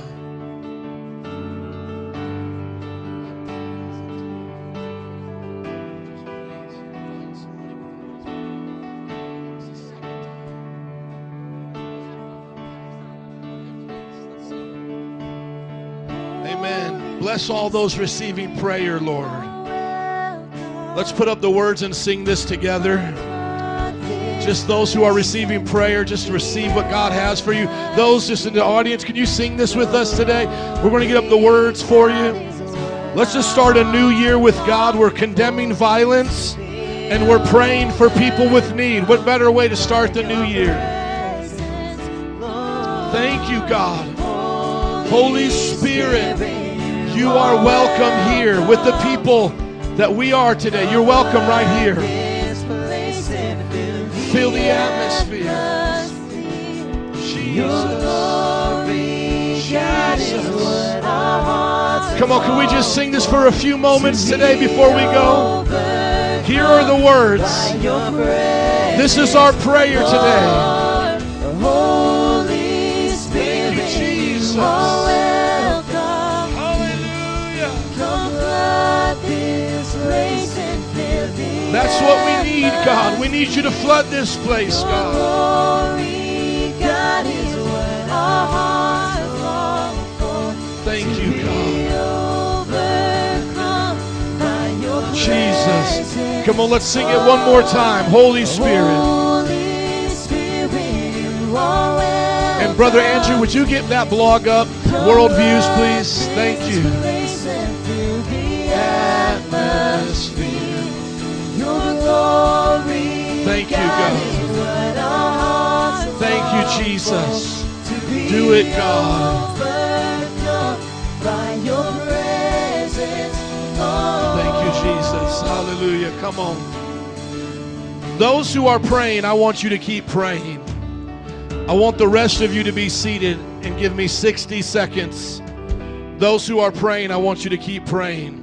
Amen. Bless all those receiving prayer, Lord. Let's put up the words and sing this together. Just those who are receiving prayer, just to receive what God has for you. Those just in the audience, can you sing this with us today? We're going to get up the words for you. Let's just start a new year with God. We're condemning violence and we're praying for people with need. What better way to start the new year? Thank you, God. Holy Spirit, you are welcome here with the people that we are today. You're welcome right here. Feel the atmosphere. Jesus. Come on, can we just sing this for a few moments today before we go? Here are the words. This is our prayer today. Thank you, Jesus. What we need, God. We need you to flood this place, God. Thank you, God. Jesus. Come on, let's sing it one more time. Holy Spirit. And Brother Andrew, would you get that blog up? World views, please. Thank you. Atmosphere. Thank you, God. Thank you, Jesus. Do it, God. Thank you, Jesus. Hallelujah. Come on. Those who are praying, I want you to keep praying. I want the rest of you to be seated and give me 60 seconds. Those who are praying, I want you to keep praying.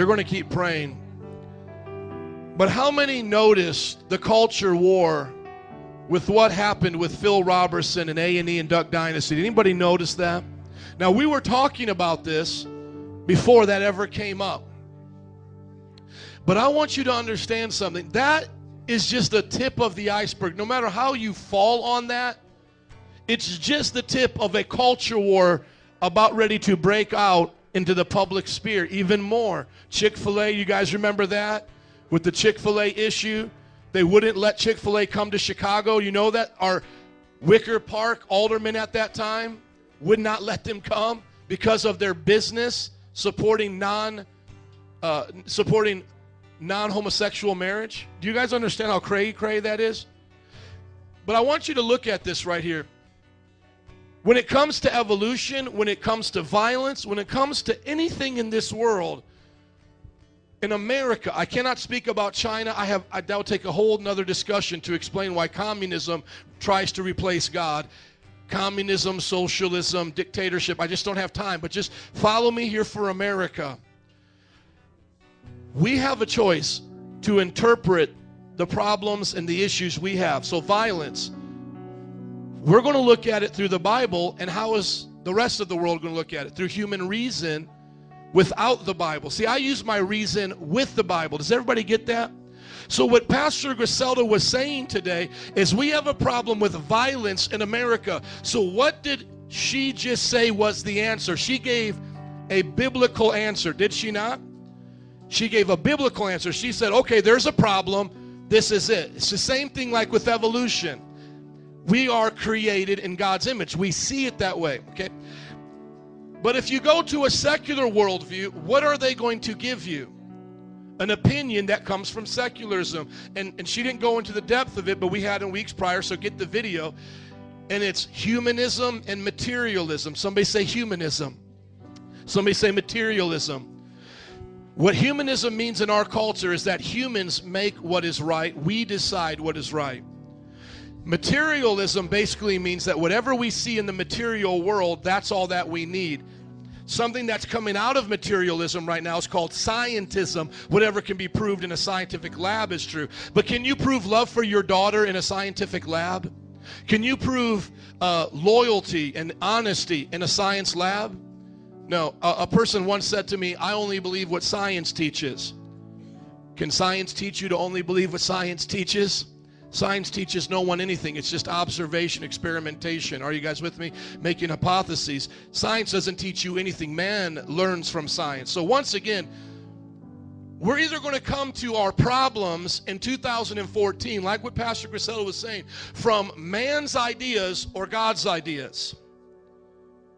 They're going to keep praying. But how many noticed the culture war with what happened with Phil Robertson and A&E and Duck Dynasty? Did anybody notice that? Now we were talking about this before that ever came up. But I want you to understand something. That is just the tip of the iceberg. No matter how you fall on that, it's just the tip of a culture war about ready to break out into the public sphere even more. Chick fil A, you guys remember that? With the Chick fil A issue, they wouldn't let Chick fil A come to Chicago. You know that? Our Wicker Park alderman at that time would not let them come because of their business supporting non uh, supporting non-homosexual marriage. Do you guys understand how cray cray that is? But I want you to look at this right here. When it comes to evolution, when it comes to violence, when it comes to anything in this world, in America, I cannot speak about China. I have I, that will take a whole another discussion to explain why communism tries to replace God. Communism, socialism, dictatorship. I just don't have time, but just follow me here for America. We have a choice to interpret the problems and the issues we have. So violence, we're going to look at it through the Bible, and how is the rest of the world going to look at it? Through human reason without the Bible. See, I use my reason with the Bible. Does everybody get that? So, what Pastor Griselda was saying today is we have a problem with violence in America. So, what did she just say was the answer? She gave a biblical answer, did she not? She gave a biblical answer. She said, okay, there's a problem. This is it. It's the same thing like with evolution. We are created in God's image. We see it that way, okay? But if you go to a secular worldview, what are they going to give you? An opinion that comes from secularism. And, and she didn't go into the depth of it, but we had in weeks prior, so get the video. and it's humanism and materialism. Somebody say humanism. Somebody say materialism. What humanism means in our culture is that humans make what is right, we decide what is right. Materialism basically means that whatever we see in the material world, that's all that we need. Something that's coming out of materialism right now is called scientism. Whatever can be proved in a scientific lab is true. But can you prove love for your daughter in a scientific lab? Can you prove uh, loyalty and honesty in a science lab? No. A, a person once said to me, I only believe what science teaches. Can science teach you to only believe what science teaches? Science teaches no one anything. It's just observation, experimentation. Are you guys with me? Making hypotheses. Science doesn't teach you anything. Man learns from science. So, once again, we're either going to come to our problems in 2014, like what Pastor Griselda was saying, from man's ideas or God's ideas.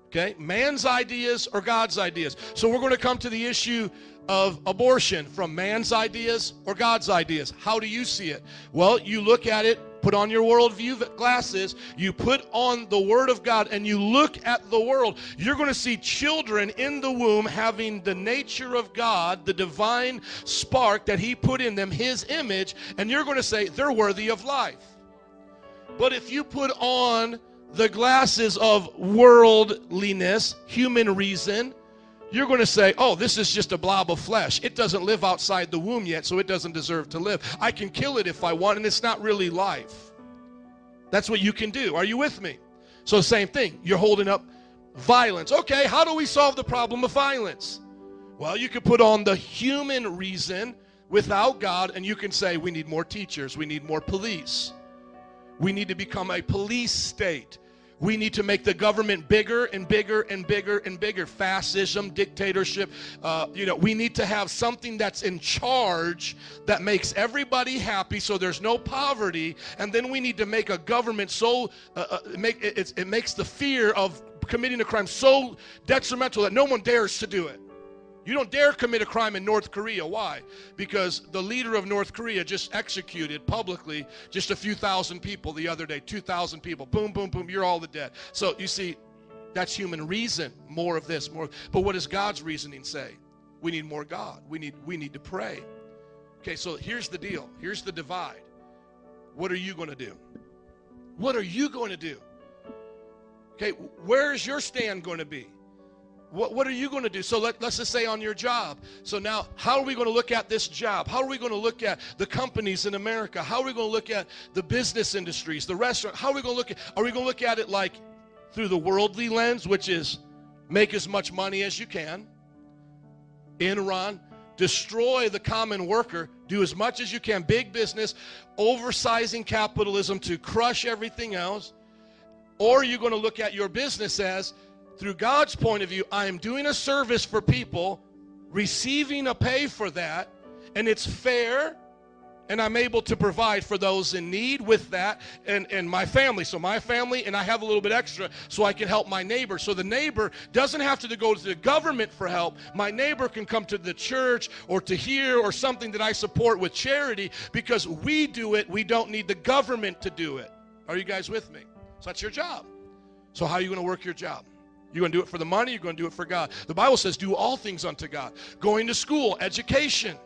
Okay? Man's ideas or God's ideas. So we're going to come to the issue of abortion from man's ideas or God's ideas. How do you see it? Well, you look at it, put on your worldview glasses, you put on the Word of God, and you look at the world. You're going to see children in the womb having the nature of God, the divine spark that He put in them, His image, and you're going to say they're worthy of life. But if you put on the glasses of worldliness, human reason, you're going to say, oh, this is just a blob of flesh. It doesn't live outside the womb yet, so it doesn't deserve to live. I can kill it if I want, and it's not really life. That's what you can do. Are you with me? So, same thing. You're holding up violence. Okay, how do we solve the problem of violence? Well, you could put on the human reason without God, and you can say, we need more teachers, we need more police. We need to become a police state. We need to make the government bigger and bigger and bigger and bigger. Fascism, dictatorship. Uh, you know, we need to have something that's in charge that makes everybody happy, so there's no poverty. And then we need to make a government so uh, uh, make it, it makes the fear of committing a crime so detrimental that no one dares to do it. You don't dare commit a crime in North Korea. Why? Because the leader of North Korea just executed publicly just a few thousand people the other day 2,000 people. Boom, boom, boom. You're all the dead. So you see, that's human reason. More of this, more. But what does God's reasoning say? We need more God. We need, we need to pray. Okay, so here's the deal. Here's the divide. What are you going to do? What are you going to do? Okay, where is your stand going to be? What, what are you going to do? So let, let's just say on your job. So now, how are we going to look at this job? How are we going to look at the companies in America? How are we going to look at the business industries, the restaurant? How are we going to look at? Are we going to look at it like through the worldly lens, which is make as much money as you can, Enron, destroy the common worker, do as much as you can, big business, oversizing capitalism to crush everything else? Or are you going to look at your business as through God's point of view, I am doing a service for people, receiving a pay for that, and it's fair, and I'm able to provide for those in need with that and, and my family. So, my family, and I have a little bit extra so I can help my neighbor. So, the neighbor doesn't have to go to the government for help. My neighbor can come to the church or to here or something that I support with charity because we do it. We don't need the government to do it. Are you guys with me? So, that's your job. So, how are you going to work your job? You're going to do it for the money, you're going to do it for God. The Bible says, do all things unto God. Going to school, education.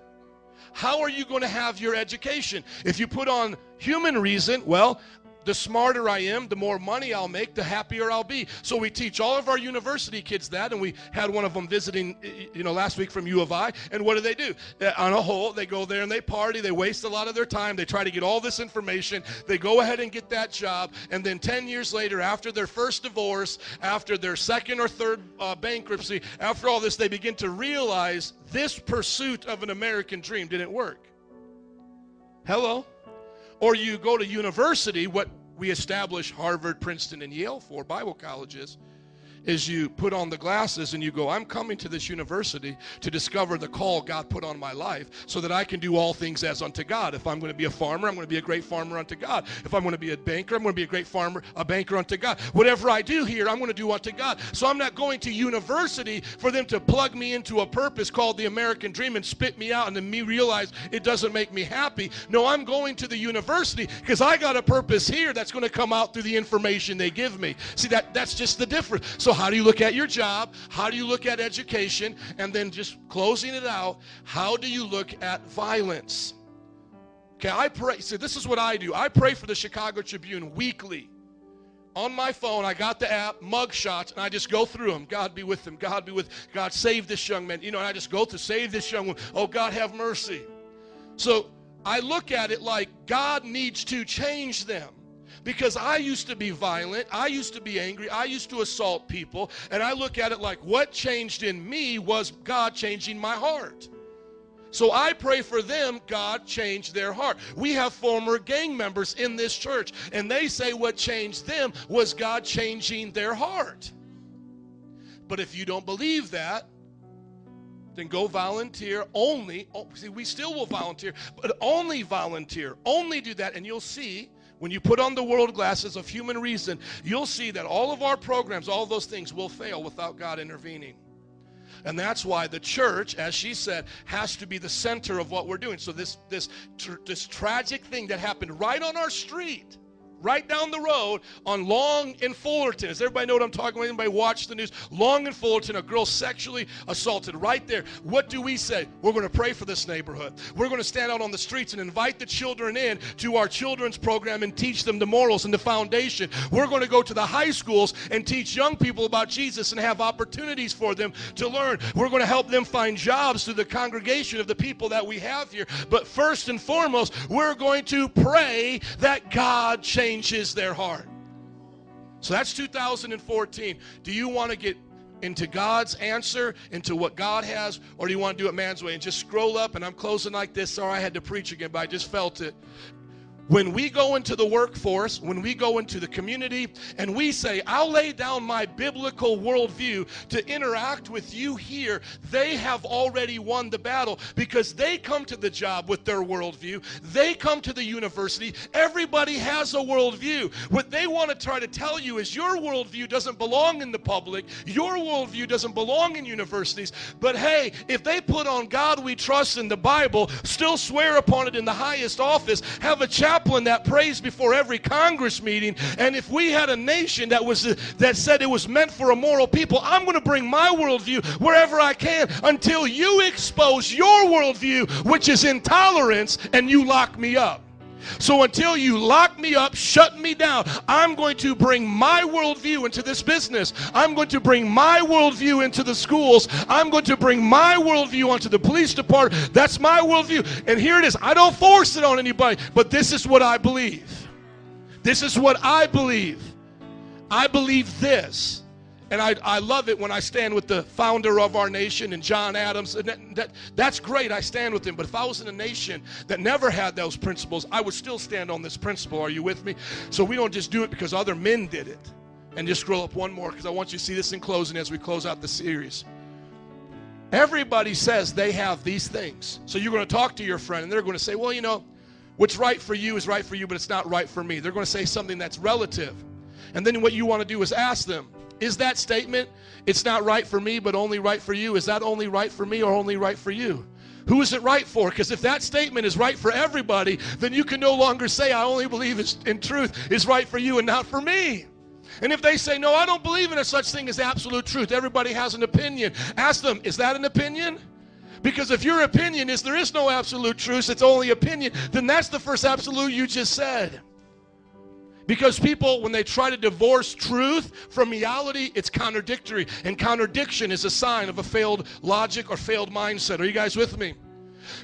How are you going to have your education? If you put on human reason, well, the smarter I am, the more money I'll make, the happier I'll be. So we teach all of our university kids that, and we had one of them visiting, you know, last week from U of I. And what do they do? Uh, on a whole, they go there and they party. They waste a lot of their time. They try to get all this information. They go ahead and get that job, and then 10 years later, after their first divorce, after their second or third uh, bankruptcy, after all this, they begin to realize this pursuit of an American dream didn't work. Hello? Or you go to university, what we establish Harvard, Princeton, and Yale for, Bible colleges, is you put on the glasses and you go, I'm coming to this university to discover the call God put on my life so that I can do all things as unto God. If I'm going to be a farmer, I'm going to be a great farmer unto God. If I'm going to be a banker, I'm going to be a great farmer, a banker unto God. Whatever I do here, I'm going to do unto God. So I'm not going to university for them to plug me into a purpose called the American dream and spit me out and then me realize it doesn't make me happy. No, I'm going to the university because I got a purpose here that's going to come out through the information they give me. See that that's just the difference. So how do you look at your job? How do you look at education? And then just closing it out, how do you look at violence? Okay, I pray. See, this is what I do. I pray for the Chicago Tribune weekly. On my phone, I got the app, mugshots, and I just go through them. God be with them. God be with. God save this young man. You know, and I just go to save this young one. Oh, God have mercy. So I look at it like God needs to change them because I used to be violent, I used to be angry, I used to assault people, and I look at it like what changed in me was God changing my heart. So I pray for them, God change their heart. We have former gang members in this church, and they say what changed them was God changing their heart. But if you don't believe that, then go volunteer only. Oh, see, we still will volunteer, but only volunteer. Only do that, and you'll see when you put on the world glasses of human reason, you'll see that all of our programs, all those things will fail without God intervening. And that's why the church, as she said, has to be the center of what we're doing. So this this tr- this tragic thing that happened right on our street right down the road on Long and Fullerton. Does everybody know what I'm talking about? Anybody watch the news? Long and Fullerton, a girl sexually assaulted right there. What do we say? We're going to pray for this neighborhood. We're going to stand out on the streets and invite the children in to our children's program and teach them the morals and the foundation. We're going to go to the high schools and teach young people about Jesus and have opportunities for them to learn. We're going to help them find jobs through the congregation of the people that we have here. But first and foremost, we're going to pray that God change changes their heart. So that's 2014. Do you want to get into God's answer, into what God has, or do you want to do it man's way? And just scroll up, and I'm closing like this. Sorry, I had to preach again, but I just felt it. When we go into the workforce, when we go into the community, and we say, I'll lay down my biblical worldview to interact with you here, they have already won the battle because they come to the job with their worldview. They come to the university. Everybody has a worldview. What they want to try to tell you is your worldview doesn't belong in the public, your worldview doesn't belong in universities. But hey, if they put on God we trust in the Bible, still swear upon it in the highest office, have a chapter chaplain that prays before every Congress meeting. And if we had a nation that was that said it was meant for a moral people, I'm going to bring my worldview wherever I can until you expose your worldview, which is intolerance, and you lock me up. So until you lock me up, shut me down, I'm going to bring my worldview into this business. I'm going to bring my worldview into the schools. I'm going to bring my worldview onto the police department. That's my worldview. And here it is. I don't force it on anybody, but this is what I believe. This is what I believe. I believe this. And I, I love it when I stand with the founder of our nation and John Adams. And that, that, that's great. I stand with him. But if I was in a nation that never had those principles, I would still stand on this principle. Are you with me? So we don't just do it because other men did it. And just scroll up one more because I want you to see this in closing as we close out the series. Everybody says they have these things. So you're going to talk to your friend and they're going to say, well, you know, what's right for you is right for you, but it's not right for me. They're going to say something that's relative. And then what you want to do is ask them, is that statement, it's not right for me, but only right for you, is that only right for me or only right for you? Who is it right for? Because if that statement is right for everybody, then you can no longer say, I only believe in truth is right for you and not for me. And if they say, No, I don't believe in a such thing as absolute truth, everybody has an opinion. Ask them, Is that an opinion? Because if your opinion is there is no absolute truth, it's only opinion, then that's the first absolute you just said. Because people, when they try to divorce truth from reality, it's contradictory. And contradiction is a sign of a failed logic or failed mindset. Are you guys with me?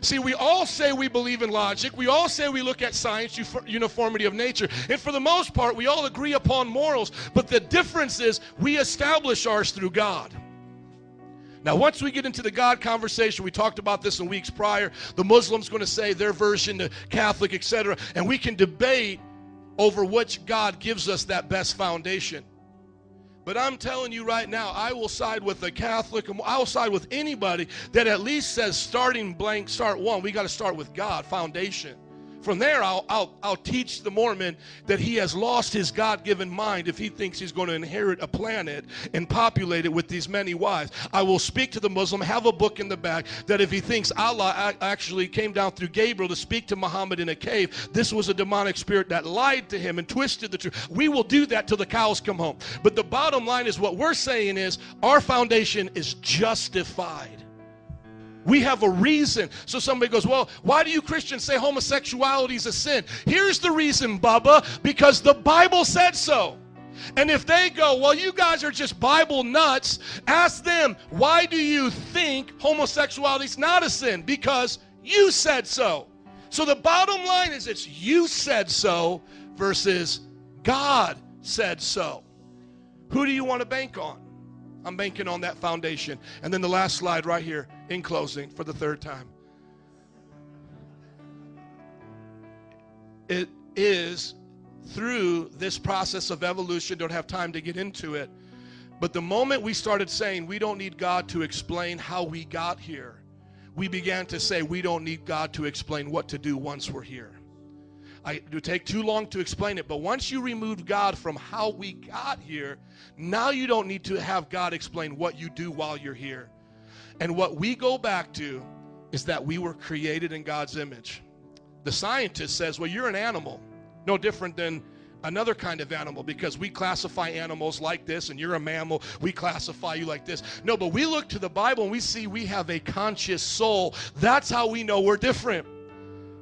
See, we all say we believe in logic. We all say we look at science, uniformity of nature. And for the most part, we all agree upon morals. But the difference is we establish ours through God. Now, once we get into the God conversation, we talked about this in weeks prior. The Muslim's going to say their version, the Catholic, etc., and we can debate over which God gives us that best foundation. But I'm telling you right now, I will side with the Catholic. I will side with anybody that at least says starting blank, start one. We got to start with God, foundation. From there, I'll, I'll, I'll teach the Mormon that he has lost his God given mind if he thinks he's going to inherit a planet and populate it with these many wives. I will speak to the Muslim, have a book in the back that if he thinks Allah actually came down through Gabriel to speak to Muhammad in a cave, this was a demonic spirit that lied to him and twisted the truth. We will do that till the cows come home. But the bottom line is what we're saying is our foundation is justified. We have a reason. So somebody goes, Well, why do you Christians say homosexuality is a sin? Here's the reason, Bubba because the Bible said so. And if they go, Well, you guys are just Bible nuts, ask them, Why do you think homosexuality is not a sin? Because you said so. So the bottom line is it's you said so versus God said so. Who do you want to bank on? I'm banking on that foundation. And then the last slide right here in closing for the third time. It is through this process of evolution, don't have time to get into it. But the moment we started saying we don't need God to explain how we got here, we began to say we don't need God to explain what to do once we're here. I, it would take too long to explain it, but once you remove God from how we got here, now you don't need to have God explain what you do while you're here. And what we go back to is that we were created in God's image. The scientist says, well, you're an animal, no different than another kind of animal because we classify animals like this and you're a mammal we classify you like this. No but we look to the bible and we see we have a conscious soul. That's how we know we're different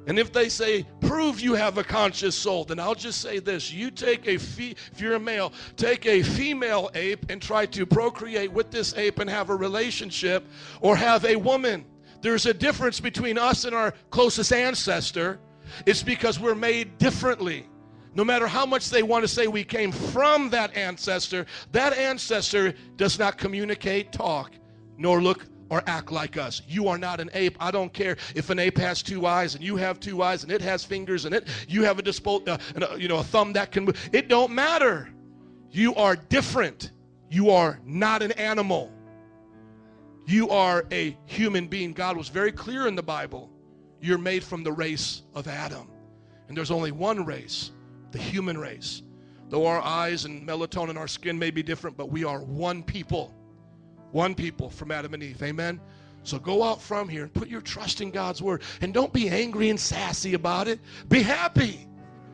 and if they say, prove you have a conscious soul, then I'll just say this. You take a, fe- if you're a male, take a female ape and try to procreate with this ape and have a relationship, or have a woman. There's a difference between us and our closest ancestor. It's because we're made differently. No matter how much they want to say we came from that ancestor, that ancestor does not communicate, talk, nor look or act like us. You are not an ape. I don't care if an ape has two eyes and you have two eyes and it has fingers and it you have a dispo, uh, you know a thumb that can move. It don't matter. You are different. You are not an animal. You are a human being. God was very clear in the Bible. You're made from the race of Adam. And there's only one race, the human race. Though our eyes and melatonin, in our skin may be different, but we are one people. One people from Adam and Eve. Amen. So go out from here and put your trust in God's word. And don't be angry and sassy about it. Be happy.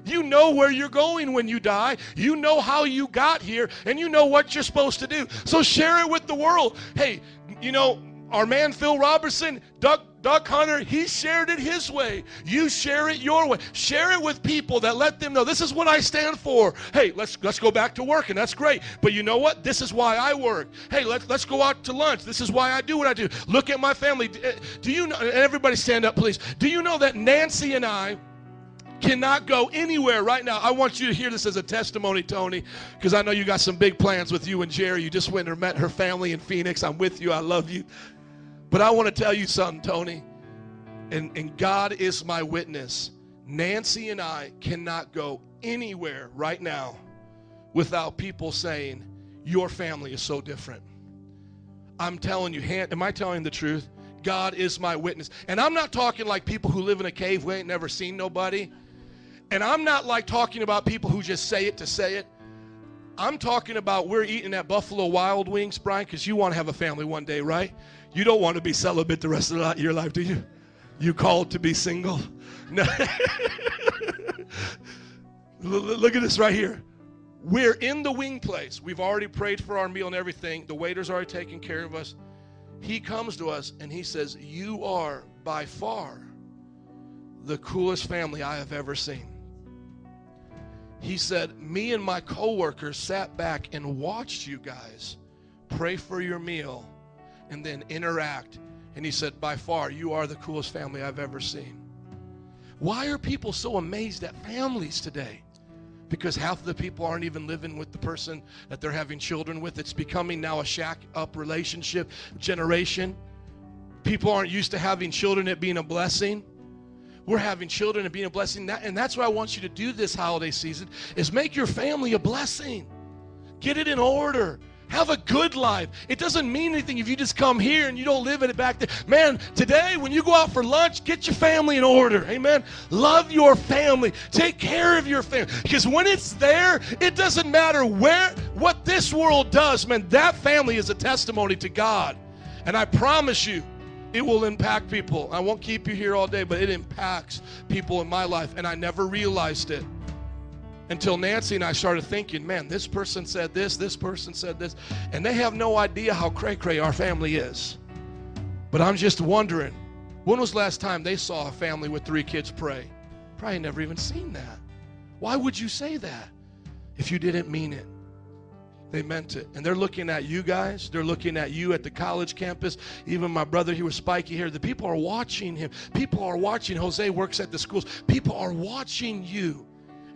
You know where you're going when you die. You know how you got here, and you know what you're supposed to do. So share it with the world. Hey, you know, our man Phil Robertson, Doug Duck Hunter, he shared it his way. You share it your way. Share it with people that let them know this is what I stand for. Hey, let's let's go back to work, and that's great. But you know what? This is why I work. Hey, let's let's go out to lunch. This is why I do what I do. Look at my family. Eh, do you know? Everybody stand up, please. Do you know that Nancy and I? cannot go anywhere right now. I want you to hear this as a testimony, Tony, because I know you got some big plans with you and Jerry. You just went and met her family in Phoenix. I'm with you. I love you. But I want to tell you something, Tony, and, and God is my witness. Nancy and I cannot go anywhere right now without people saying, Your family is so different. I'm telling you, am I telling the truth? God is my witness. And I'm not talking like people who live in a cave who ain't never seen nobody. And I'm not like talking about people who just say it to say it. I'm talking about we're eating at Buffalo Wild Wings, Brian, because you want to have a family one day, right? You don't want to be celibate the rest of your life, do you? You called to be single? No. Look at this right here. We're in the wing place. We've already prayed for our meal and everything. The waiter's already taking care of us. He comes to us and he says, You are by far the coolest family I have ever seen. He said, Me and my coworkers sat back and watched you guys pray for your meal and then interact. And he said, By far, you are the coolest family I've ever seen. Why are people so amazed at families today? Because half of the people aren't even living with the person that they're having children with. It's becoming now a shack up relationship generation. People aren't used to having children, it being a blessing. We're having children and being a blessing. And that's what I want you to do this holiday season is make your family a blessing. Get it in order. Have a good life. It doesn't mean anything if you just come here and you don't live in it back there. Man, today when you go out for lunch, get your family in order. Amen. Love your family. Take care of your family. Because when it's there, it doesn't matter where what this world does, man. That family is a testimony to God. And I promise you, it will impact people. I won't keep you here all day, but it impacts people in my life. And I never realized it until Nancy and I started thinking, man, this person said this, this person said this, and they have no idea how cray cray our family is. But I'm just wondering, when was last time they saw a family with three kids pray? Probably never even seen that. Why would you say that if you didn't mean it? They meant it. And they're looking at you guys. They're looking at you at the college campus. Even my brother here with Spiky here. The people are watching him. People are watching. Jose works at the schools. People are watching you.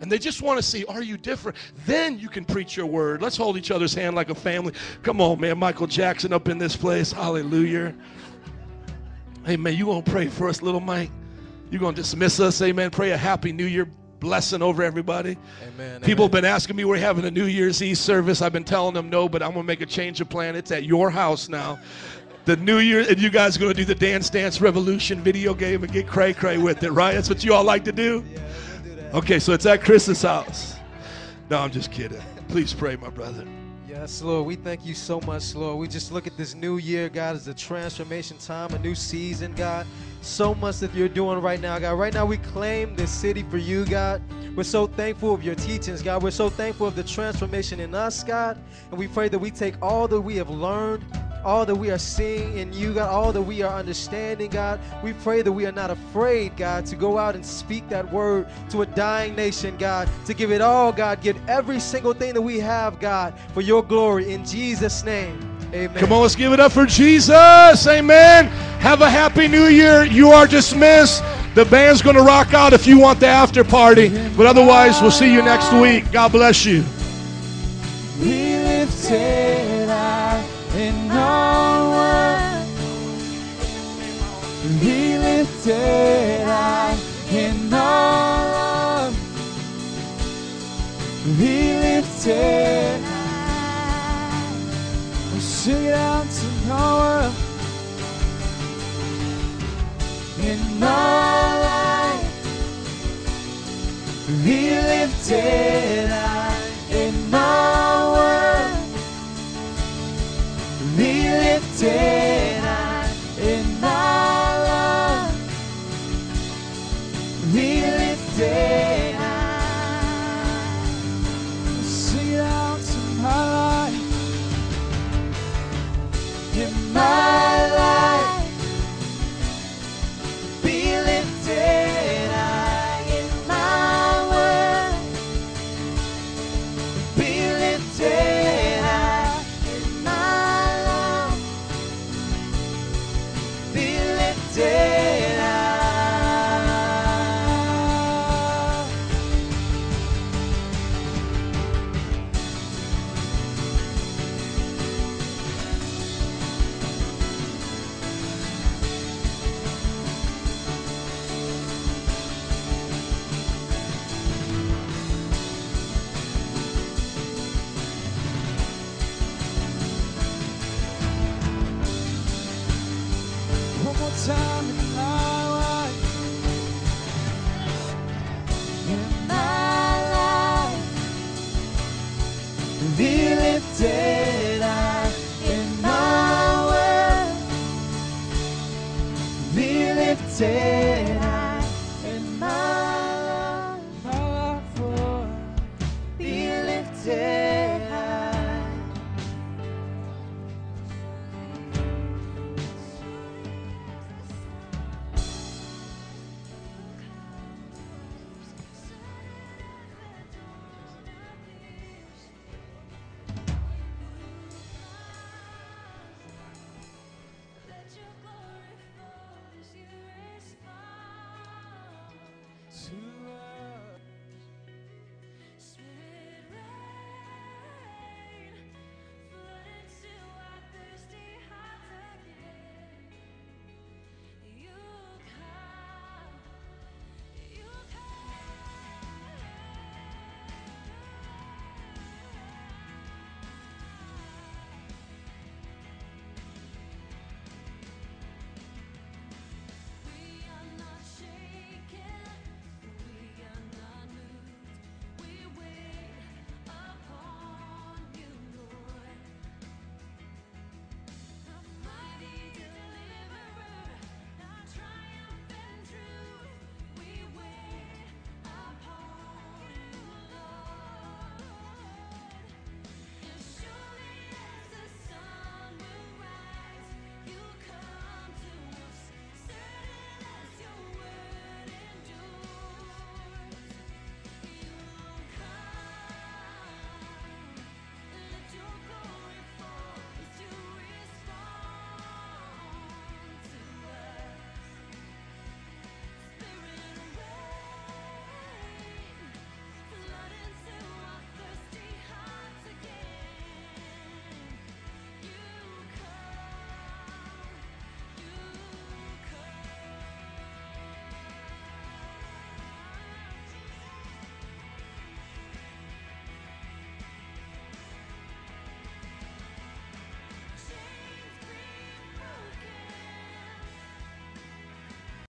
And they just want to see, are you different? Then you can preach your word. Let's hold each other's hand like a family. Come on, man. Michael Jackson up in this place. Hallelujah. Hey, man, you going to pray for us, little Mike? You going to dismiss us? Amen. Pray a happy new year blessing over everybody. Amen. People have been asking me, we're having a New Year's Eve service. I've been telling them no, but I'm going to make a change of plan. It's at your house now. The New Year, and you guys are going to do the Dance Dance Revolution video game and get cray cray with it, right? That's what you all like to do? Yeah, we'll do that. Okay, so it's at Chris's house. No, I'm just kidding. Please pray, my brother. Yes, Lord. We thank you so much, Lord. We just look at this new year, God, as a transformation time, a new season, God. So much that you're doing right now, God. Right now, we claim this city for you, God. We're so thankful of your teachings, God. We're so thankful of the transformation in us, God. And we pray that we take all that we have learned, all that we are seeing in you, God, all that we are understanding, God. We pray that we are not afraid, God, to go out and speak that word to a dying nation, God, to give it all, God. Give every single thing that we have, God, for your glory. In Jesus' name, amen. Come on, let's give it up for Jesus. Amen. Have a happy new year. You are dismissed. The band's going to rock out if you want the after party. But otherwise, we'll see you next week. God bless you. Lifted high in all Be lifted high. We sing it out to Noah. In my life, be lifted high in my world. Be lifted